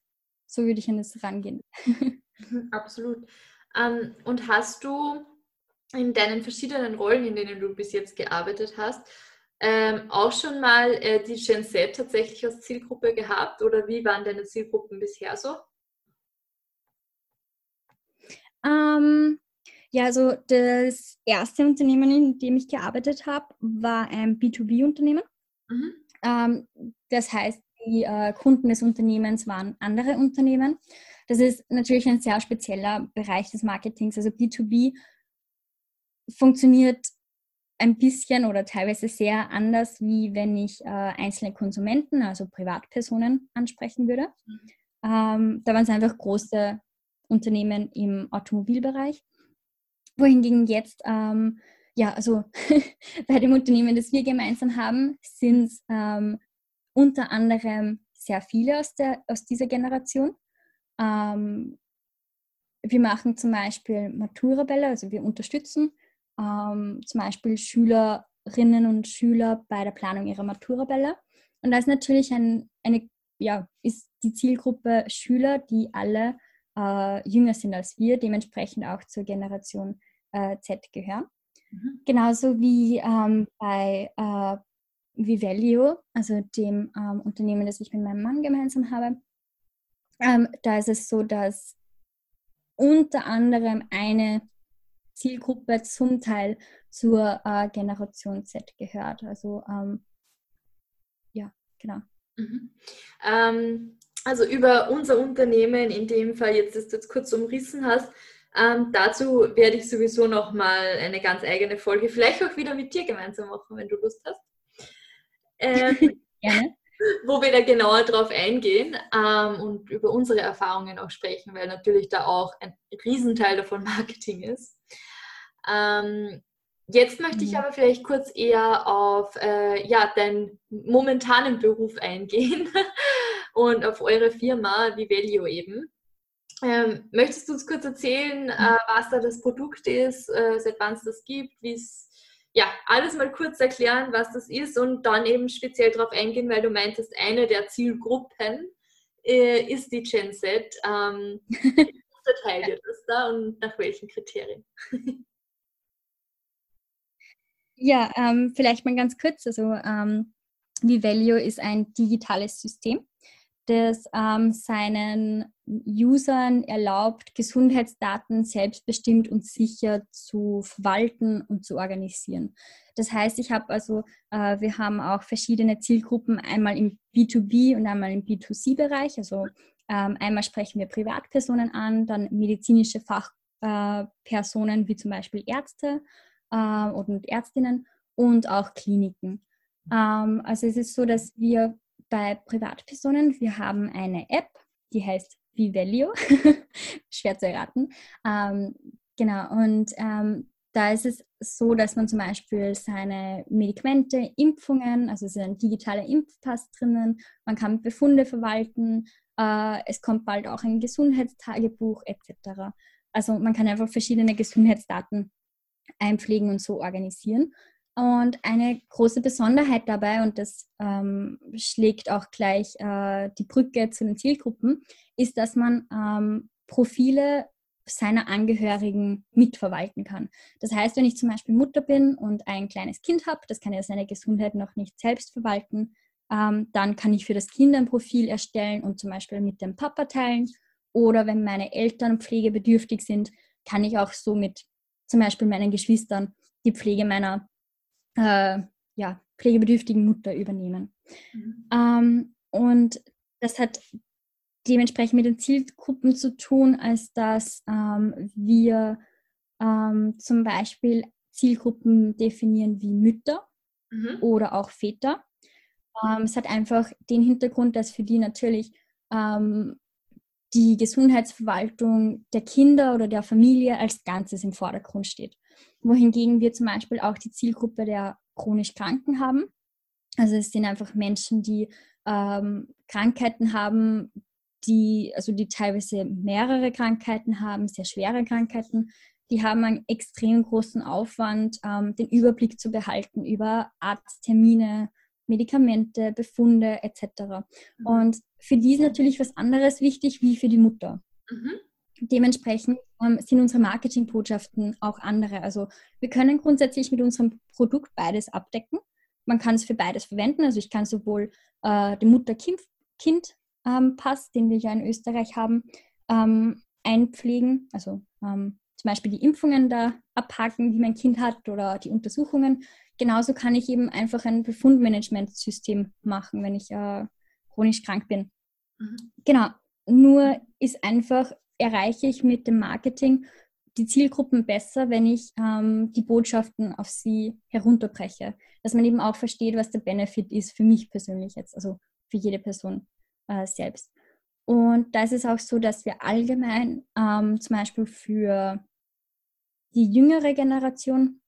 so würde ich an das rangehen. Mhm, absolut. Ähm, und hast du in deinen verschiedenen Rollen, in denen du bis jetzt gearbeitet hast, ähm, auch schon mal äh, die Gen Z tatsächlich als Zielgruppe gehabt oder wie waren deine Zielgruppen bisher so? Ähm, ja, also das erste Unternehmen, in dem ich gearbeitet habe, war ein B2B-Unternehmen. Mhm. Ähm, das heißt, die äh, Kunden des Unternehmens waren andere Unternehmen. Das ist natürlich ein sehr spezieller Bereich des Marketings. Also B2B funktioniert ein bisschen oder teilweise sehr anders, wie wenn ich äh, einzelne Konsumenten, also Privatpersonen, ansprechen würde. Mhm. Ähm, da waren es einfach große Unternehmen im Automobilbereich wohingegen jetzt, ähm, ja, also bei dem Unternehmen, das wir gemeinsam haben, sind es ähm, unter anderem sehr viele aus, der, aus dieser Generation. Ähm, wir machen zum Beispiel Maturabälle, also wir unterstützen ähm, zum Beispiel Schülerinnen und Schüler bei der Planung ihrer Maturabälle. Und da ist natürlich ein, eine, ja, ist die Zielgruppe Schüler, die alle äh, jünger sind als wir, dementsprechend auch zur Generation äh, Z gehören. Mhm. Genauso wie ähm, bei äh, Vivelio, also dem ähm, Unternehmen, das ich mit meinem Mann gemeinsam habe. Ähm, da ist es so, dass unter anderem eine Zielgruppe zum Teil zur äh, Generation Z gehört. Also ähm, ja, genau. Mhm. Ähm, also über unser Unternehmen, in dem Fall jetzt, das du jetzt kurz umrissen hast, ähm, dazu werde ich sowieso noch mal eine ganz eigene Folge, vielleicht auch wieder mit dir gemeinsam machen, wenn du Lust hast. Ähm, Gerne. Wo wir da genauer drauf eingehen ähm, und über unsere Erfahrungen auch sprechen, weil natürlich da auch ein Riesenteil davon Marketing ist. Ähm, jetzt möchte ich mhm. aber vielleicht kurz eher auf äh, ja, deinen momentanen Beruf eingehen und auf eure Firma Vivelio eben. Ähm, möchtest du uns kurz erzählen, äh, was da das Produkt ist, äh, seit wann es das gibt, wie es, ja, alles mal kurz erklären, was das ist und dann eben speziell darauf eingehen, weil du meintest, eine der Zielgruppen äh, ist die Gen Z. Ähm, wie unterteilt ihr das da und nach welchen Kriterien? ja, ähm, vielleicht mal ganz kurz. Also, ähm, Vivelio ist ein digitales System das ähm, seinen Usern erlaubt, Gesundheitsdaten selbstbestimmt und sicher zu verwalten und zu organisieren. Das heißt, ich habe also, äh, wir haben auch verschiedene Zielgruppen, einmal im B2B und einmal im B2C-Bereich. Also ähm, einmal sprechen wir Privatpersonen an, dann medizinische Fach äh, wie zum Beispiel Ärzte äh, und Ärztinnen und auch Kliniken. Ähm, also es ist so, dass wir bei Privatpersonen, wir haben eine App, die heißt Vivelio, schwer zu erraten. Ähm, genau, und ähm, da ist es so, dass man zum Beispiel seine Medikamente, Impfungen, also es ist ein digitaler Impfpass drinnen, man kann Befunde verwalten, äh, es kommt bald auch ein Gesundheitstagebuch etc. Also man kann einfach verschiedene Gesundheitsdaten einpflegen und so organisieren. Und eine große Besonderheit dabei, und das ähm, schlägt auch gleich äh, die Brücke zu den Zielgruppen, ist, dass man ähm, Profile seiner Angehörigen mitverwalten kann. Das heißt, wenn ich zum Beispiel Mutter bin und ein kleines Kind habe, das kann ja seine Gesundheit noch nicht selbst verwalten, ähm, dann kann ich für das Kind ein Profil erstellen und zum Beispiel mit dem Papa teilen. Oder wenn meine Eltern pflegebedürftig sind, kann ich auch so mit zum Beispiel meinen Geschwistern die Pflege meiner äh, ja, pflegebedürftigen Mutter übernehmen. Mhm. Ähm, und das hat dementsprechend mit den Zielgruppen zu tun, als dass ähm, wir ähm, zum Beispiel Zielgruppen definieren wie Mütter mhm. oder auch Väter. Ähm, es hat einfach den Hintergrund, dass für die natürlich ähm, die Gesundheitsverwaltung der Kinder oder der Familie als Ganzes im Vordergrund steht. Wohingegen wir zum Beispiel auch die Zielgruppe der chronisch Kranken haben. Also es sind einfach Menschen, die ähm, Krankheiten haben, die, also die teilweise mehrere Krankheiten haben, sehr schwere Krankheiten, die haben einen extrem großen Aufwand, ähm, den Überblick zu behalten über Arzttermine, Medikamente, Befunde etc. Mhm. Und für die ist natürlich was anderes wichtig wie für die Mutter. Mhm. Dementsprechend ähm, sind unsere Marketingbotschaften auch andere. Also wir können grundsätzlich mit unserem Produkt beides abdecken. Man kann es für beides verwenden. Also ich kann sowohl äh, den Mutter-Kind ähm, den wir ja in Österreich haben, ähm, einpflegen. Also ähm, zum Beispiel die Impfungen da abhaken, die mein Kind hat oder die Untersuchungen. Genauso kann ich eben einfach ein Befundmanagementsystem machen, wenn ich äh, chronisch krank bin. Mhm. Genau. Nur ist einfach, erreiche ich mit dem Marketing die Zielgruppen besser, wenn ich ähm, die Botschaften auf sie herunterbreche. Dass man eben auch versteht, was der Benefit ist für mich persönlich jetzt, also für jede Person äh, selbst. Und da ist es auch so, dass wir allgemein ähm, zum Beispiel für die jüngere Generation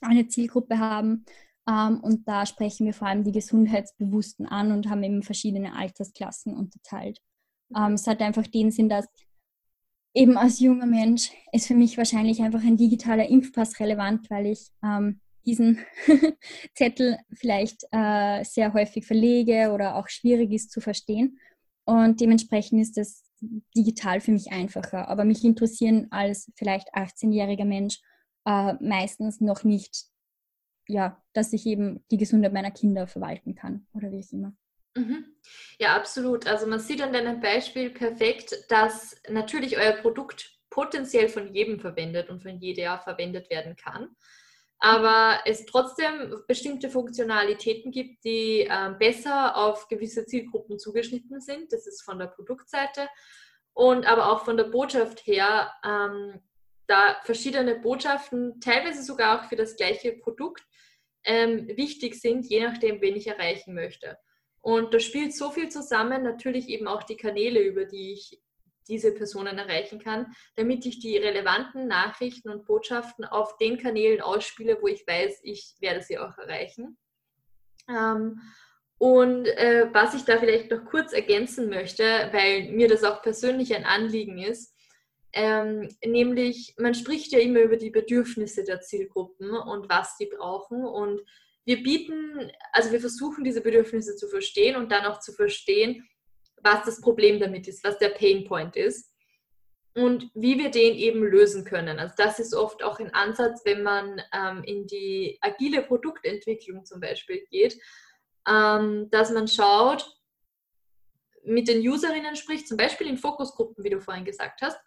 eine Zielgruppe haben. Ähm, und da sprechen wir vor allem die Gesundheitsbewussten an und haben eben verschiedene Altersklassen unterteilt. Mhm. Ähm, es hat einfach den Sinn, dass eben als junger Mensch ist für mich wahrscheinlich einfach ein digitaler Impfpass relevant, weil ich ähm, diesen Zettel vielleicht äh, sehr häufig verlege oder auch schwierig ist zu verstehen. Und dementsprechend ist das digital für mich einfacher. Aber mich interessieren als vielleicht 18-jähriger Mensch äh, meistens noch nicht, ja, dass ich eben die Gesundheit meiner Kinder verwalten kann oder wie auch immer. Mhm. Ja, absolut. Also man sieht an deinem Beispiel perfekt, dass natürlich euer Produkt potenziell von jedem verwendet und von jeder verwendet werden kann aber es trotzdem bestimmte Funktionalitäten gibt, die äh, besser auf gewisse Zielgruppen zugeschnitten sind. Das ist von der Produktseite und aber auch von der Botschaft her, ähm, da verschiedene Botschaften, teilweise sogar auch für das gleiche Produkt, ähm, wichtig sind, je nachdem, wen ich erreichen möchte. Und da spielt so viel zusammen, natürlich eben auch die Kanäle, über die ich diese Personen erreichen kann, damit ich die relevanten Nachrichten und Botschaften auf den Kanälen ausspiele, wo ich weiß, ich werde sie auch erreichen. Ähm, und äh, was ich da vielleicht noch kurz ergänzen möchte, weil mir das auch persönlich ein Anliegen ist, ähm, nämlich man spricht ja immer über die Bedürfnisse der Zielgruppen und was sie brauchen und wir bieten, also wir versuchen diese Bedürfnisse zu verstehen und dann auch zu verstehen, was das Problem damit ist, was der Pain Point ist und wie wir den eben lösen können. Also das ist oft auch ein Ansatz, wenn man ähm, in die agile Produktentwicklung zum Beispiel geht, ähm, dass man schaut, mit den Userinnen spricht, zum Beispiel in Fokusgruppen, wie du vorhin gesagt hast,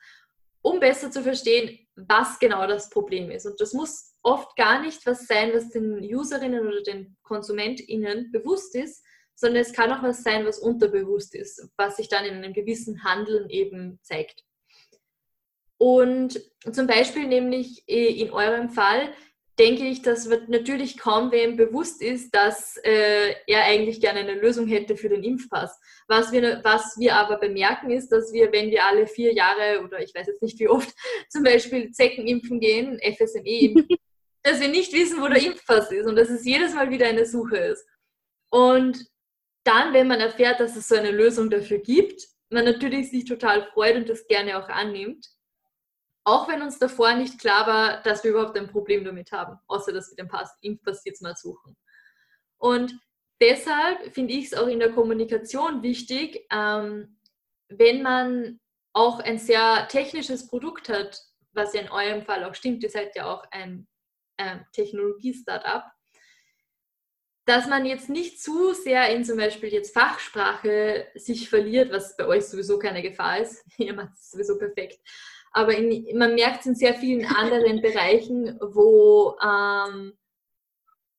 um besser zu verstehen, was genau das Problem ist. Und das muss oft gar nicht was sein, was den Userinnen oder den KonsumentInnen bewusst ist, sondern es kann auch was sein, was unterbewusst ist, was sich dann in einem gewissen Handeln eben zeigt. Und zum Beispiel nämlich äh, in eurem Fall denke ich, dass natürlich kaum wem bewusst ist, dass äh, er eigentlich gerne eine Lösung hätte für den Impfpass. Was wir, was wir aber bemerken ist, dass wir, wenn wir alle vier Jahre oder ich weiß jetzt nicht wie oft, zum Beispiel Zecken impfen gehen, FSME impfen, dass wir nicht wissen, wo der Impfpass ist und dass es jedes Mal wieder eine Suche ist. Und dann, wenn man erfährt, dass es so eine Lösung dafür gibt, man natürlich sich total freut und das gerne auch annimmt. Auch wenn uns davor nicht klar war, dass wir überhaupt ein Problem damit haben, außer dass wir den Pass, Impfpass jetzt mal suchen. Und deshalb finde ich es auch in der Kommunikation wichtig, ähm, wenn man auch ein sehr technisches Produkt hat, was ja in eurem Fall auch stimmt, ihr seid ja auch ein äh, Technologie-Startup, dass man jetzt nicht zu sehr in zum Beispiel jetzt Fachsprache sich verliert, was bei euch sowieso keine Gefahr ist. Ihr macht es sowieso perfekt aber in, man merkt es in sehr vielen anderen Bereichen, wo ähm,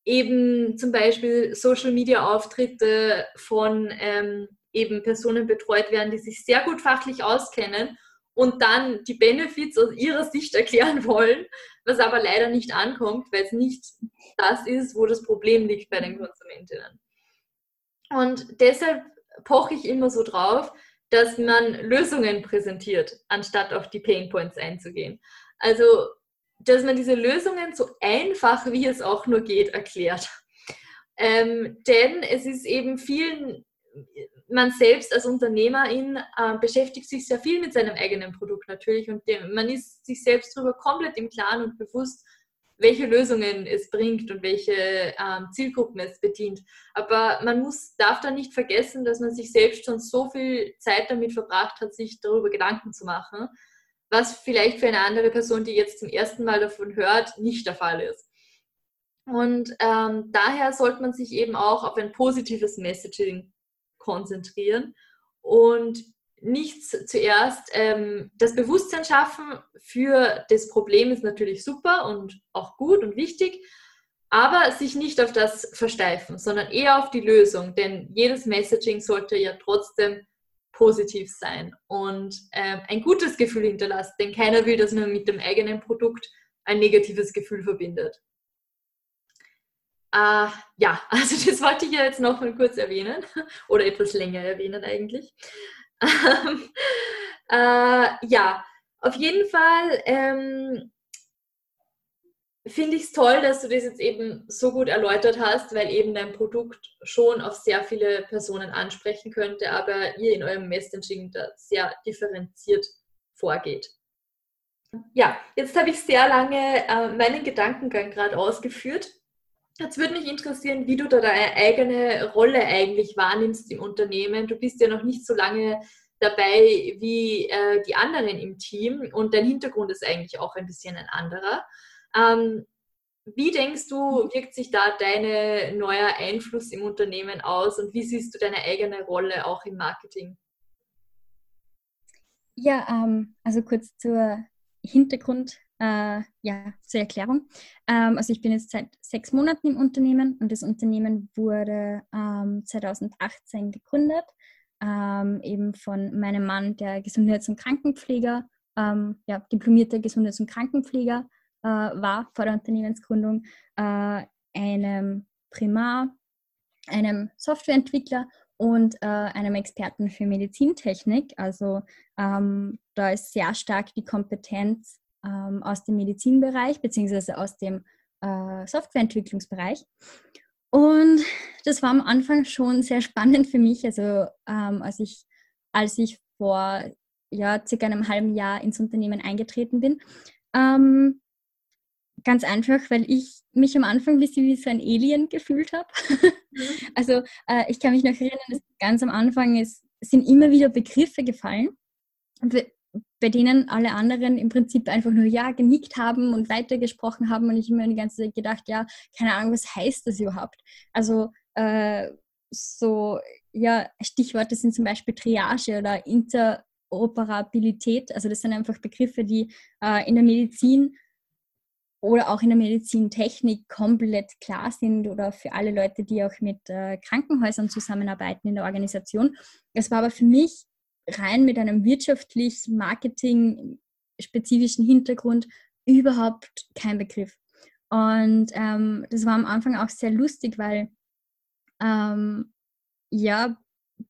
eben zum Beispiel Social-Media-Auftritte von ähm, eben Personen betreut werden, die sich sehr gut fachlich auskennen und dann die Benefits aus ihrer Sicht erklären wollen, was aber leider nicht ankommt, weil es nicht das ist, wo das Problem liegt bei den Konsumentinnen. Und deshalb poche ich immer so drauf, dass man Lösungen präsentiert, anstatt auf die Pain Points einzugehen. Also, dass man diese Lösungen so einfach wie es auch nur geht erklärt. Ähm, denn es ist eben vielen, man selbst als Unternehmerin äh, beschäftigt sich sehr viel mit seinem eigenen Produkt natürlich und dem, man ist sich selbst darüber komplett im Klaren und bewusst, welche Lösungen es bringt und welche ähm, Zielgruppen es bedient. Aber man muss, darf da nicht vergessen, dass man sich selbst schon so viel Zeit damit verbracht hat, sich darüber Gedanken zu machen, was vielleicht für eine andere Person, die jetzt zum ersten Mal davon hört, nicht der Fall ist. Und ähm, daher sollte man sich eben auch auf ein positives Messaging konzentrieren und nichts zuerst. Ähm, das Bewusstsein schaffen für das Problem ist natürlich super und auch gut und wichtig, aber sich nicht auf das versteifen, sondern eher auf die Lösung, denn jedes Messaging sollte ja trotzdem positiv sein und ähm, ein gutes Gefühl hinterlassen, denn keiner will, dass man mit dem eigenen Produkt ein negatives Gefühl verbindet. Äh, ja, also das wollte ich ja jetzt noch mal kurz erwähnen oder etwas länger erwähnen eigentlich. äh, ja, auf jeden Fall ähm, finde ich es toll, dass du das jetzt eben so gut erläutert hast, weil eben dein Produkt schon auf sehr viele Personen ansprechen könnte, aber ihr in eurem Messaging da sehr differenziert vorgeht. Ja, jetzt habe ich sehr lange äh, meinen Gedankengang gerade ausgeführt. Jetzt würde mich interessieren, wie du da deine eigene Rolle eigentlich wahrnimmst im Unternehmen. Du bist ja noch nicht so lange dabei wie äh, die anderen im Team und dein Hintergrund ist eigentlich auch ein bisschen ein anderer. Ähm, wie denkst du, wirkt sich da dein neuer Einfluss im Unternehmen aus und wie siehst du deine eigene Rolle auch im Marketing? Ja, ähm, also kurz zur Hintergrund äh, ja, zur Erklärung. Ähm, also ich bin jetzt seit sechs Monaten im Unternehmen und das Unternehmen wurde ähm, 2018 gegründet, ähm, eben von meinem Mann, der Gesundheits- und Krankenpfleger, ähm, ja, diplomierter Gesundheits- und Krankenpfleger äh, war vor der Unternehmensgründung, äh, einem Primar, einem Softwareentwickler und äh, einem Experten für Medizintechnik. Also ähm, da ist sehr stark die Kompetenz ähm, aus dem Medizinbereich beziehungsweise aus dem äh, Softwareentwicklungsbereich. Und das war am Anfang schon sehr spannend für mich. Also ähm, als, ich, als ich vor ja, circa einem halben Jahr ins Unternehmen eingetreten bin. Ähm, ganz einfach, weil ich mich am Anfang ein bisschen wie so ein Alien gefühlt habe. Mhm. also äh, ich kann mich noch erinnern, dass ganz am Anfang ist, sind immer wieder Begriffe gefallen bei denen alle anderen im Prinzip einfach nur ja genickt haben und weitergesprochen haben und ich immer die ganze Zeit gedacht, ja, keine Ahnung, was heißt das überhaupt? Also äh, so, ja, Stichworte sind zum Beispiel Triage oder Interoperabilität. Also das sind einfach Begriffe, die äh, in der Medizin oder auch in der Medizintechnik komplett klar sind oder für alle Leute, die auch mit äh, Krankenhäusern zusammenarbeiten in der Organisation. Es war aber für mich rein mit einem wirtschaftlich Marketing spezifischen Hintergrund überhaupt kein Begriff. Und ähm, das war am Anfang auch sehr lustig, weil ähm, ja,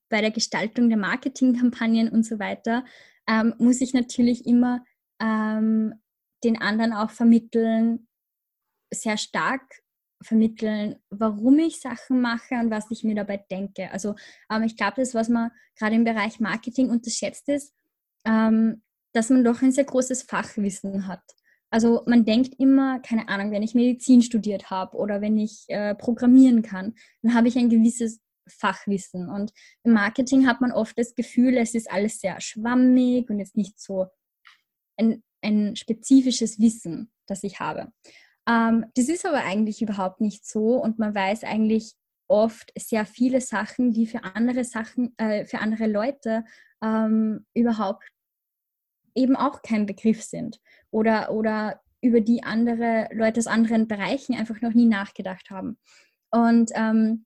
bei der Gestaltung der Marketingkampagnen und so weiter ähm, muss ich natürlich immer ähm, den anderen auch vermitteln, sehr stark vermitteln, warum ich Sachen mache und was ich mir dabei denke. Also ähm, ich glaube, das, was man gerade im Bereich Marketing unterschätzt ist, ähm, dass man doch ein sehr großes Fachwissen hat. Also man denkt immer, keine Ahnung, wenn ich Medizin studiert habe oder wenn ich äh, programmieren kann, dann habe ich ein gewisses Fachwissen. Und im Marketing hat man oft das Gefühl, es ist alles sehr schwammig und jetzt nicht so ein, ein spezifisches Wissen, das ich habe. Ähm, das ist aber eigentlich überhaupt nicht so und man weiß eigentlich oft sehr viele Sachen, die für andere Sachen, äh, für andere Leute ähm, überhaupt eben auch kein Begriff sind oder, oder über die andere Leute aus anderen Bereichen einfach noch nie nachgedacht haben. Und ähm,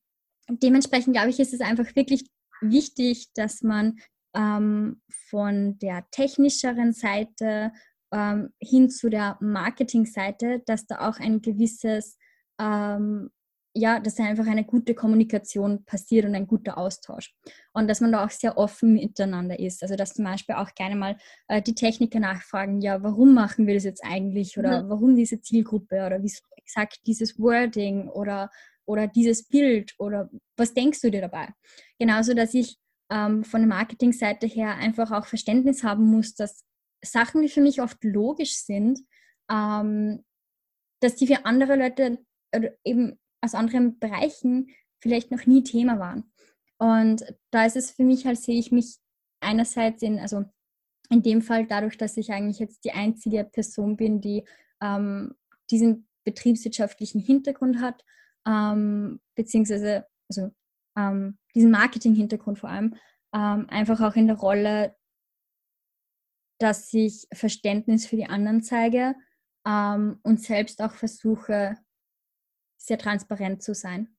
dementsprechend glaube ich, ist es einfach wirklich wichtig, dass man ähm, von der technischeren Seite ähm, hin zu der Marketingseite, dass da auch ein gewisses ähm, ja, dass da einfach eine gute Kommunikation passiert und ein guter Austausch. Und dass man da auch sehr offen miteinander ist. Also dass zum Beispiel auch gerne mal äh, die Techniker nachfragen, ja, warum machen wir das jetzt eigentlich? Oder mhm. warum diese Zielgruppe? Oder wieso exakt dieses Wording oder, oder dieses Bild? Oder was denkst du dir dabei? Genauso, dass ich ähm, von der Marketingseite her einfach auch Verständnis haben muss, dass Sachen, die für mich oft logisch sind, ähm, dass die für andere Leute eben aus anderen Bereichen vielleicht noch nie Thema waren. Und da ist es für mich halt, sehe ich mich einerseits in, also in dem Fall dadurch, dass ich eigentlich jetzt die einzige Person bin, die ähm, diesen betriebswirtschaftlichen Hintergrund hat, ähm, beziehungsweise also, ähm, diesen Marketing-Hintergrund vor allem, ähm, einfach auch in der Rolle, dass ich Verständnis für die anderen zeige ähm, und selbst auch versuche, sehr transparent zu sein.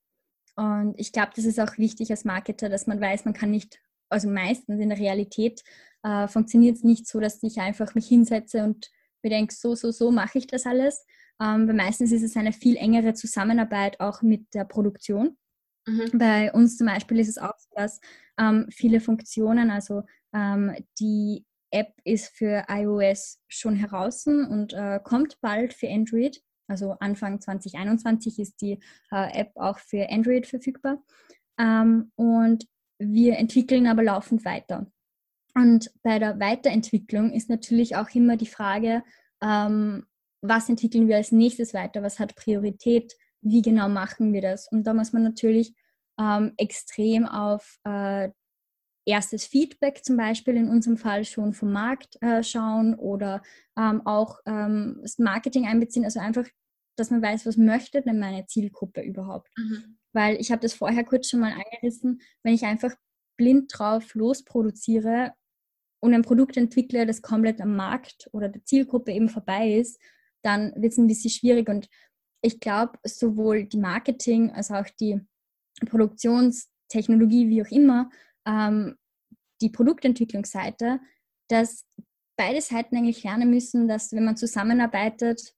Und ich glaube, das ist auch wichtig als Marketer, dass man weiß, man kann nicht, also meistens in der Realität äh, funktioniert es nicht so, dass ich einfach mich hinsetze und mir denke, so, so, so mache ich das alles. Ähm, weil meistens ist es eine viel engere Zusammenarbeit auch mit der Produktion. Mhm. Bei uns zum Beispiel ist es auch so, dass ähm, viele Funktionen, also ähm, die App ist für iOS schon heraus und äh, kommt bald für Android. Also Anfang 2021 ist die äh, App auch für Android verfügbar. Ähm, und wir entwickeln aber laufend weiter. Und bei der Weiterentwicklung ist natürlich auch immer die Frage, ähm, was entwickeln wir als nächstes weiter, was hat Priorität, wie genau machen wir das. Und da muss man natürlich ähm, extrem auf äh, erstes Feedback zum Beispiel in unserem Fall schon vom Markt äh, schauen oder ähm, auch ähm, das Marketing einbeziehen. Also einfach, dass man weiß, was möchte denn meine Zielgruppe überhaupt. Mhm. Weil ich habe das vorher kurz schon mal angerissen, wenn ich einfach blind drauf losproduziere und ein Produkt entwickle, das komplett am Markt oder der Zielgruppe eben vorbei ist, dann wird es ein bisschen schwierig. Und ich glaube, sowohl die Marketing als auch die Produktionstechnologie, wie auch immer, ähm, die Produktentwicklungsseite, dass beide Seiten eigentlich lernen müssen, dass wenn man zusammenarbeitet,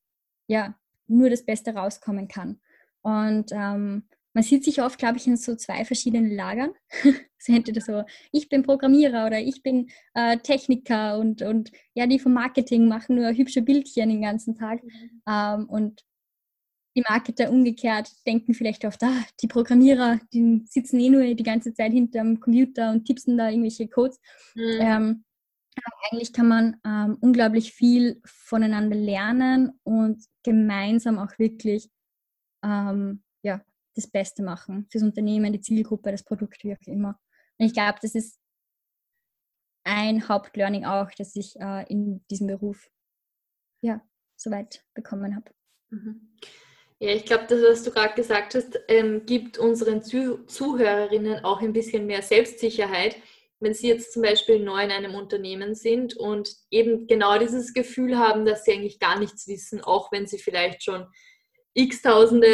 ja, nur das Beste rauskommen kann. Und ähm, man sieht sich oft, glaube ich, in so zwei verschiedenen Lagern. so entweder so, ich bin Programmierer oder ich bin äh, Techniker und, und ja, die vom Marketing machen nur hübsche Bildchen den ganzen Tag. Mhm. Ähm, und die Marketer umgekehrt denken vielleicht oft, ah, die Programmierer, die sitzen eh nur die ganze Zeit hinterm Computer und tippsen da irgendwelche Codes. Mhm. Ähm, eigentlich kann man ähm, unglaublich viel voneinander lernen und gemeinsam auch wirklich ähm, ja, das Beste machen fürs Unternehmen, die Zielgruppe, das Produkt, wie auch immer. Und ich glaube, das ist ein Hauptlearning auch, das ich äh, in diesem Beruf ja, soweit bekommen habe. Mhm. Ja, ich glaube, das, was du gerade gesagt hast, ähm, gibt unseren Zuh Zuhörerinnen auch ein bisschen mehr Selbstsicherheit, wenn sie jetzt zum Beispiel neu in einem Unternehmen sind und eben genau dieses Gefühl haben, dass sie eigentlich gar nichts wissen, auch wenn sie vielleicht schon x-tausende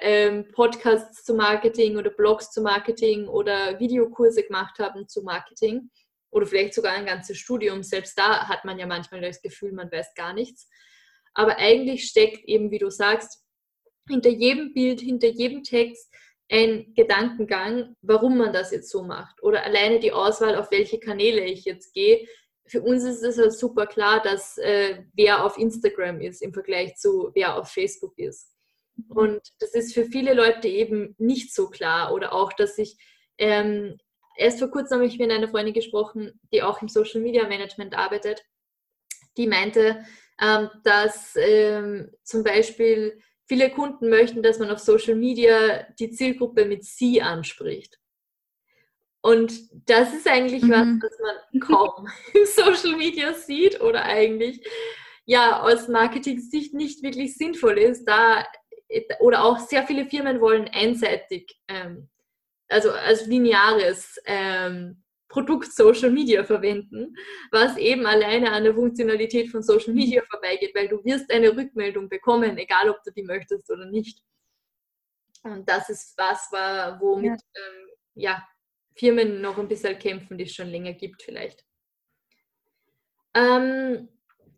ähm, Podcasts zu Marketing oder Blogs zu Marketing oder Videokurse gemacht haben zu Marketing. oder vielleicht sogar ein ganzes Studium. Selbst da hat man ja manchmal das Gefühl, man weiß gar nichts. Aber eigentlich steckt eben, wie du sagst, hinter jedem Bild, hinter jedem Text ein Gedankengang, warum man das jetzt so macht. Oder alleine die Auswahl, auf welche Kanäle ich jetzt gehe. Für uns ist es halt super klar, dass äh, wer auf Instagram ist im Vergleich zu wer auf Facebook ist. Mhm. Und das ist für viele Leute eben nicht so klar. Oder auch, dass ich ähm, erst vor kurzem habe ich mit einer Freundin gesprochen, die auch im Social Media Management arbeitet. Die meinte, ähm, dass ähm, zum Beispiel viele Kunden möchten, dass man auf Social Media die Zielgruppe mit Sie anspricht. Und das ist eigentlich mhm. was, was man kaum in Social Media sieht oder eigentlich ja aus Marketing-Sicht nicht wirklich sinnvoll ist, da oder auch sehr viele Firmen wollen einseitig, ähm, also als lineares ähm, Produkt Social Media verwenden, was eben alleine an der Funktionalität von Social Media vorbeigeht, weil du wirst eine Rückmeldung bekommen, egal ob du die möchtest oder nicht. Und das ist was, womit ja. Ähm, ja, Firmen noch ein bisschen kämpfen, die es schon länger gibt vielleicht. Ähm,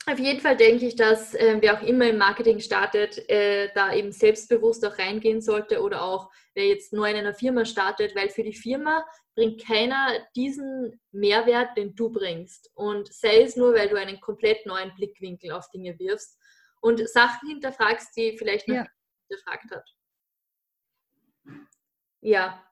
auf jeden Fall denke ich, dass äh, wer auch immer im Marketing startet, äh, da eben selbstbewusst auch reingehen sollte oder auch wer jetzt neu in einer Firma startet, weil für die Firma bringt keiner diesen Mehrwert, den du bringst. Und sei es nur, weil du einen komplett neuen Blickwinkel auf Dinge wirfst und Sachen hinterfragst, die vielleicht noch ja. hinterfragt hat. Ja,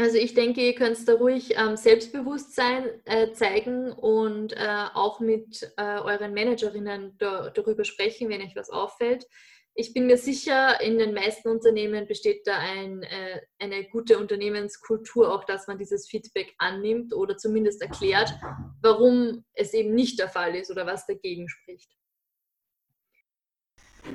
also ich denke, ihr könnt da ruhig ähm, Selbstbewusstsein äh, zeigen und äh, auch mit äh, euren Managerinnen da, darüber sprechen, wenn euch was auffällt. Ich bin mir sicher, in den meisten Unternehmen besteht da ein, äh, eine gute Unternehmenskultur, auch dass man dieses Feedback annimmt oder zumindest erklärt, warum es eben nicht der Fall ist oder was dagegen spricht.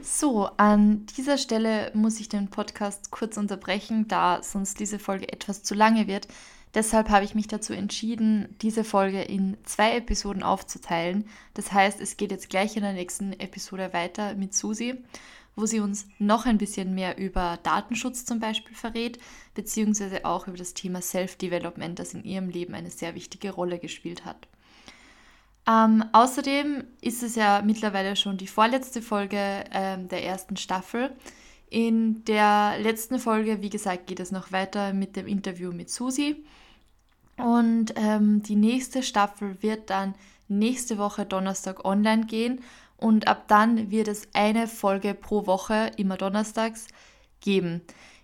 So, an dieser Stelle muss ich den Podcast kurz unterbrechen, da sonst diese Folge etwas zu lange wird. Deshalb habe ich mich dazu entschieden, diese Folge in zwei Episoden aufzuteilen. Das heißt, es geht jetzt gleich in der nächsten Episode weiter mit Susi, wo sie uns noch ein bisschen mehr über Datenschutz zum Beispiel verrät, beziehungsweise auch über das Thema Self-Development, das in ihrem Leben eine sehr wichtige Rolle gespielt hat. Ähm, außerdem ist es ja mittlerweile schon die vorletzte Folge ähm, der ersten Staffel. In der letzten Folge, wie gesagt, geht es noch weiter mit dem Interview mit Susi. Und ähm, die nächste Staffel wird dann nächste Woche Donnerstag online gehen. Und ab dann wird es eine Folge pro Woche, immer donnerstags, geben.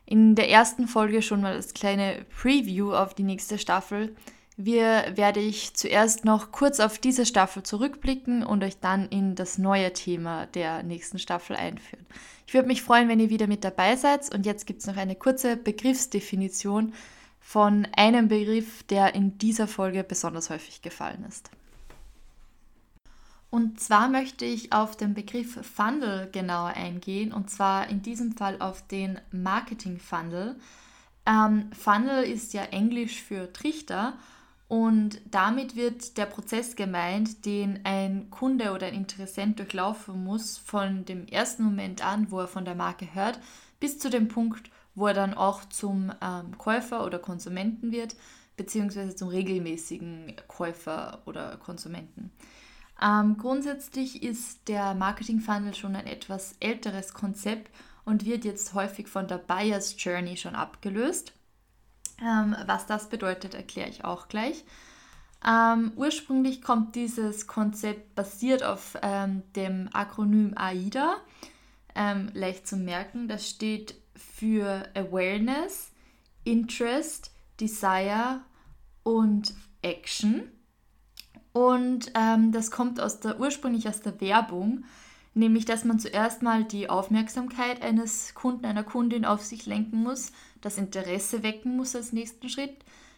In der ersten Folge schon mal das kleine Preview auf die nächste Staffel wir werde ich zuerst noch kurz auf diese Staffel zurückblicken und euch dann in das neue Thema der nächsten Staffel einführen. Ich würde mich freuen, wenn ihr wieder mit dabei seid. Und jetzt gibt es noch eine kurze Begriffsdefinition von einem Begriff, der in dieser Folge besonders häufig gefallen ist. Und zwar möchte ich auf den Begriff Funnel genauer eingehen, und zwar in diesem Fall auf den Marketing Funnel. Ähm, Funnel ist ja Englisch für Trichter und damit wird der Prozess gemeint, den ein Kunde oder ein Interessent durchlaufen muss, von dem ersten Moment an, wo er von der Marke hört, bis zu dem Punkt, wo er dann auch zum ähm, Käufer oder Konsumenten wird, beziehungsweise zum regelmäßigen Käufer oder Konsumenten. Ähm, grundsätzlich ist der Marketing Funnel schon ein etwas älteres Konzept und wird jetzt häufig von der Buyer's Journey schon abgelöst. Ähm, was das bedeutet, erkläre ich auch gleich. Ähm, ursprünglich kommt dieses Konzept basiert auf ähm, dem Akronym AIDA, ähm, leicht zu merken. Das steht für Awareness, Interest, Desire und Action. Und ähm, das kommt aus der, ursprünglich aus der Werbung, nämlich dass man zuerst mal die Aufmerksamkeit eines Kunden, einer Kundin auf sich lenken muss, das Interesse wecken muss als nächsten Schritt.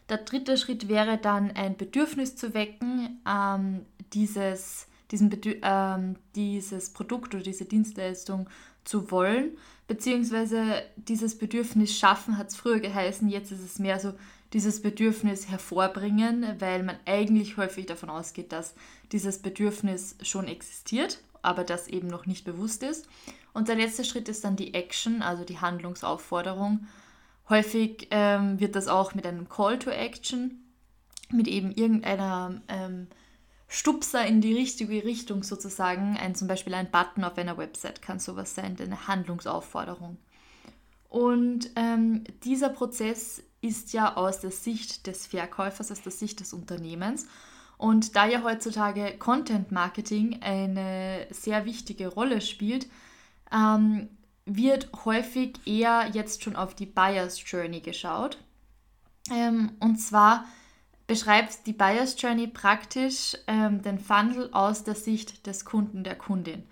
Der dritte Schritt wäre dann ein Bedürfnis zu wecken, ähm, dieses, diesen ähm, dieses Produkt oder diese Dienstleistung zu wollen, beziehungsweise dieses Bedürfnis schaffen hat es früher geheißen, jetzt ist es mehr so dieses Bedürfnis hervorbringen, weil man eigentlich häufig davon ausgeht, dass dieses Bedürfnis schon existiert aber das eben noch nicht bewusst ist. Und der letzte Schritt ist dann die Action, also die Handlungsaufforderung. Häufig ähm, wird das auch mit einem Call to Action mit eben irgendeiner ähm, Stupser in die richtige Richtung sozusagen. Ein, zum Beispiel ein Button auf einer Website kann sowas sein, eine Handlungsaufforderung. Und ähm, dieser Prozess ist ja aus der Sicht des Verkäufers, aus der Sicht des Unternehmens. Und da ja heutzutage Content Marketing eine sehr wichtige Rolle spielt, ähm, wird häufig eher jetzt schon auf die Buyer's Journey geschaut. Ähm, und zwar beschreibt die Buyer's Journey praktisch ähm, den Funnel aus der Sicht des Kunden, der Kundin.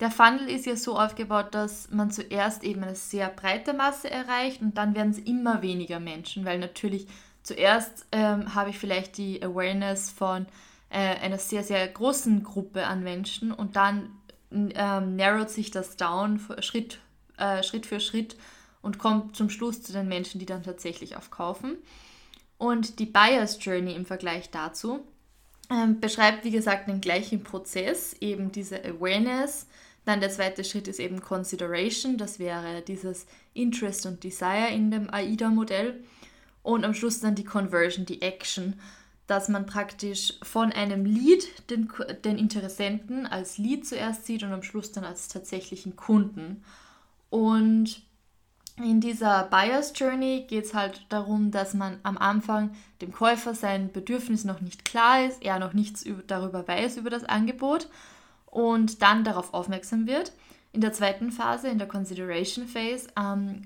Der Funnel ist ja so aufgebaut, dass man zuerst eben eine sehr breite Masse erreicht und dann werden es immer weniger Menschen, weil natürlich zuerst ähm, habe ich vielleicht die Awareness von äh, einer sehr, sehr großen Gruppe an Menschen und dann ähm, narrowt sich das down Schritt, äh, Schritt für Schritt und kommt zum Schluss zu den Menschen, die dann tatsächlich aufkaufen. Und die Buyer's Journey im Vergleich dazu ähm, beschreibt, wie gesagt, den gleichen Prozess, eben diese Awareness. Dann der zweite Schritt ist eben Consideration, das wäre dieses Interest und Desire in dem AIDA-Modell. Und am Schluss dann die Conversion, die Action, dass man praktisch von einem Lead den, den Interessenten als Lead zuerst sieht und am Schluss dann als tatsächlichen Kunden. Und in dieser Buyer's Journey geht es halt darum, dass man am Anfang dem Käufer sein Bedürfnis noch nicht klar ist, er noch nichts darüber weiß über das Angebot und dann darauf aufmerksam wird. In der zweiten Phase, in der Consideration Phase, ähm,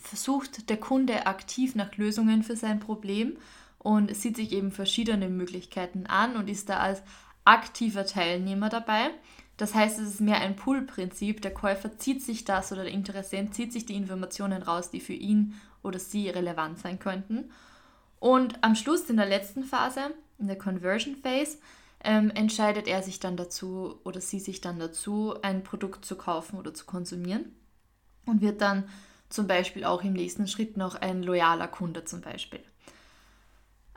versucht der Kunde aktiv nach Lösungen für sein Problem und sieht sich eben verschiedene Möglichkeiten an und ist da als aktiver Teilnehmer dabei. Das heißt, es ist mehr ein Pull-Prinzip. Der Käufer zieht sich das oder der Interessent zieht sich die Informationen raus, die für ihn oder sie relevant sein könnten. Und am Schluss, in der letzten Phase, in der Conversion Phase, ähm, entscheidet er sich dann dazu oder sie sich dann dazu, ein Produkt zu kaufen oder zu konsumieren und wird dann zum Beispiel auch im nächsten Schritt noch ein loyaler Kunde zum Beispiel.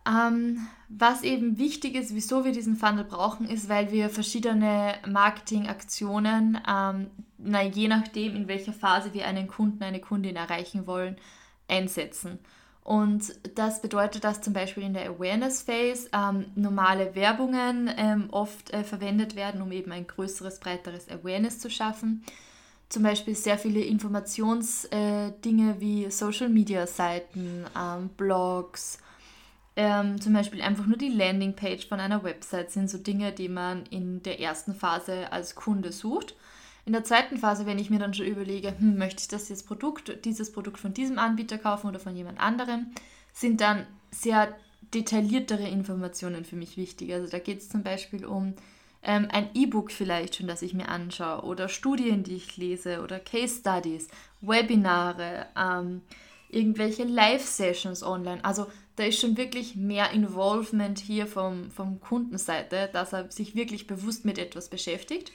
Ähm, was eben wichtig ist, wieso wir diesen Funnel brauchen, ist, weil wir verschiedene Marketingaktionen, ähm, na, je nachdem, in welcher Phase wir einen Kunden, eine Kundin erreichen wollen, einsetzen. Und das bedeutet, dass zum Beispiel in der Awareness Phase ähm, normale Werbungen ähm, oft äh, verwendet werden, um eben ein größeres, breiteres Awareness zu schaffen. Zum Beispiel sehr viele Informationsdinge äh, wie Social Media Seiten, ähm, Blogs, ähm, zum Beispiel einfach nur die Landingpage von einer Website sind so Dinge, die man in der ersten Phase als Kunde sucht. In der zweiten Phase, wenn ich mir dann schon überlege, hm, möchte ich das jetzt Produkt, dieses Produkt von diesem Anbieter kaufen oder von jemand anderem, sind dann sehr detailliertere Informationen für mich wichtig. Also da geht es zum Beispiel um ähm, ein E-Book vielleicht schon, das ich mir anschaue oder Studien, die ich lese oder Case Studies, Webinare, ähm, irgendwelche Live-Sessions online. Also da ist schon wirklich mehr Involvement hier vom, vom Kundenseite, dass er sich wirklich bewusst mit etwas beschäftigt.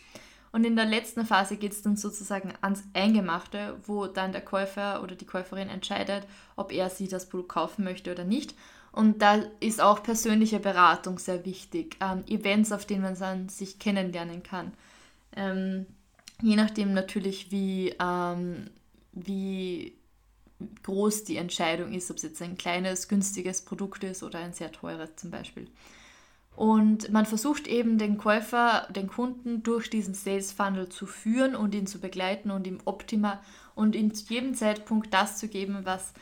Und in der letzten Phase geht es dann sozusagen ans Eingemachte, wo dann der Käufer oder die Käuferin entscheidet, ob er sie das Produkt kaufen möchte oder nicht. Und da ist auch persönliche Beratung sehr wichtig. Ähm, Events, auf denen man sich kennenlernen kann. Ähm, je nachdem natürlich, wie, ähm, wie groß die Entscheidung ist, ob es jetzt ein kleines, günstiges Produkt ist oder ein sehr teures zum Beispiel. Und man versucht eben den Käufer, den Kunden durch diesen Sales Funnel zu führen und ihn zu begleiten und ihm optimal und in jedem Zeitpunkt das zu geben, was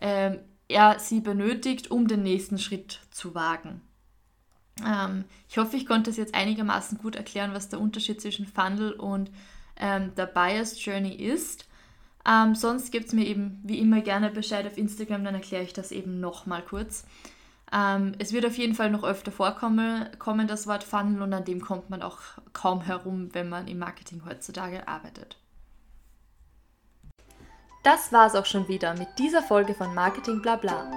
ähm, er sie benötigt, um den nächsten Schritt zu wagen. Ähm, ich hoffe, ich konnte es jetzt einigermaßen gut erklären, was der Unterschied zwischen Funnel und ähm, der Buyer's Journey ist. Ähm, sonst es mir eben wie immer gerne Bescheid auf Instagram, dann erkläre ich das eben nochmal kurz. Ähm, es wird auf jeden Fall noch öfter vorkommen, kommen das Wort Funnel und an dem kommt man auch kaum herum, wenn man im Marketing heutzutage arbeitet. Das war's auch schon wieder mit dieser Folge von Marketing Blabla.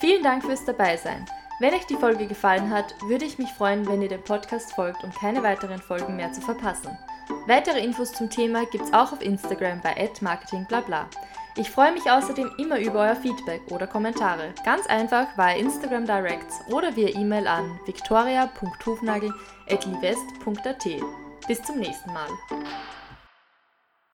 Vielen Dank fürs Dabeisein. Wenn euch die Folge gefallen hat, würde ich mich freuen, wenn ihr dem Podcast folgt, um keine weiteren Folgen mehr zu verpassen. Weitere Infos zum Thema gibt's auch auf Instagram bei @marketingblabla. Ich freue mich außerdem immer über euer Feedback oder Kommentare. Ganz einfach via Instagram Directs oder via E-Mail an victoria.hufnagel.livest.at. Bis zum nächsten Mal.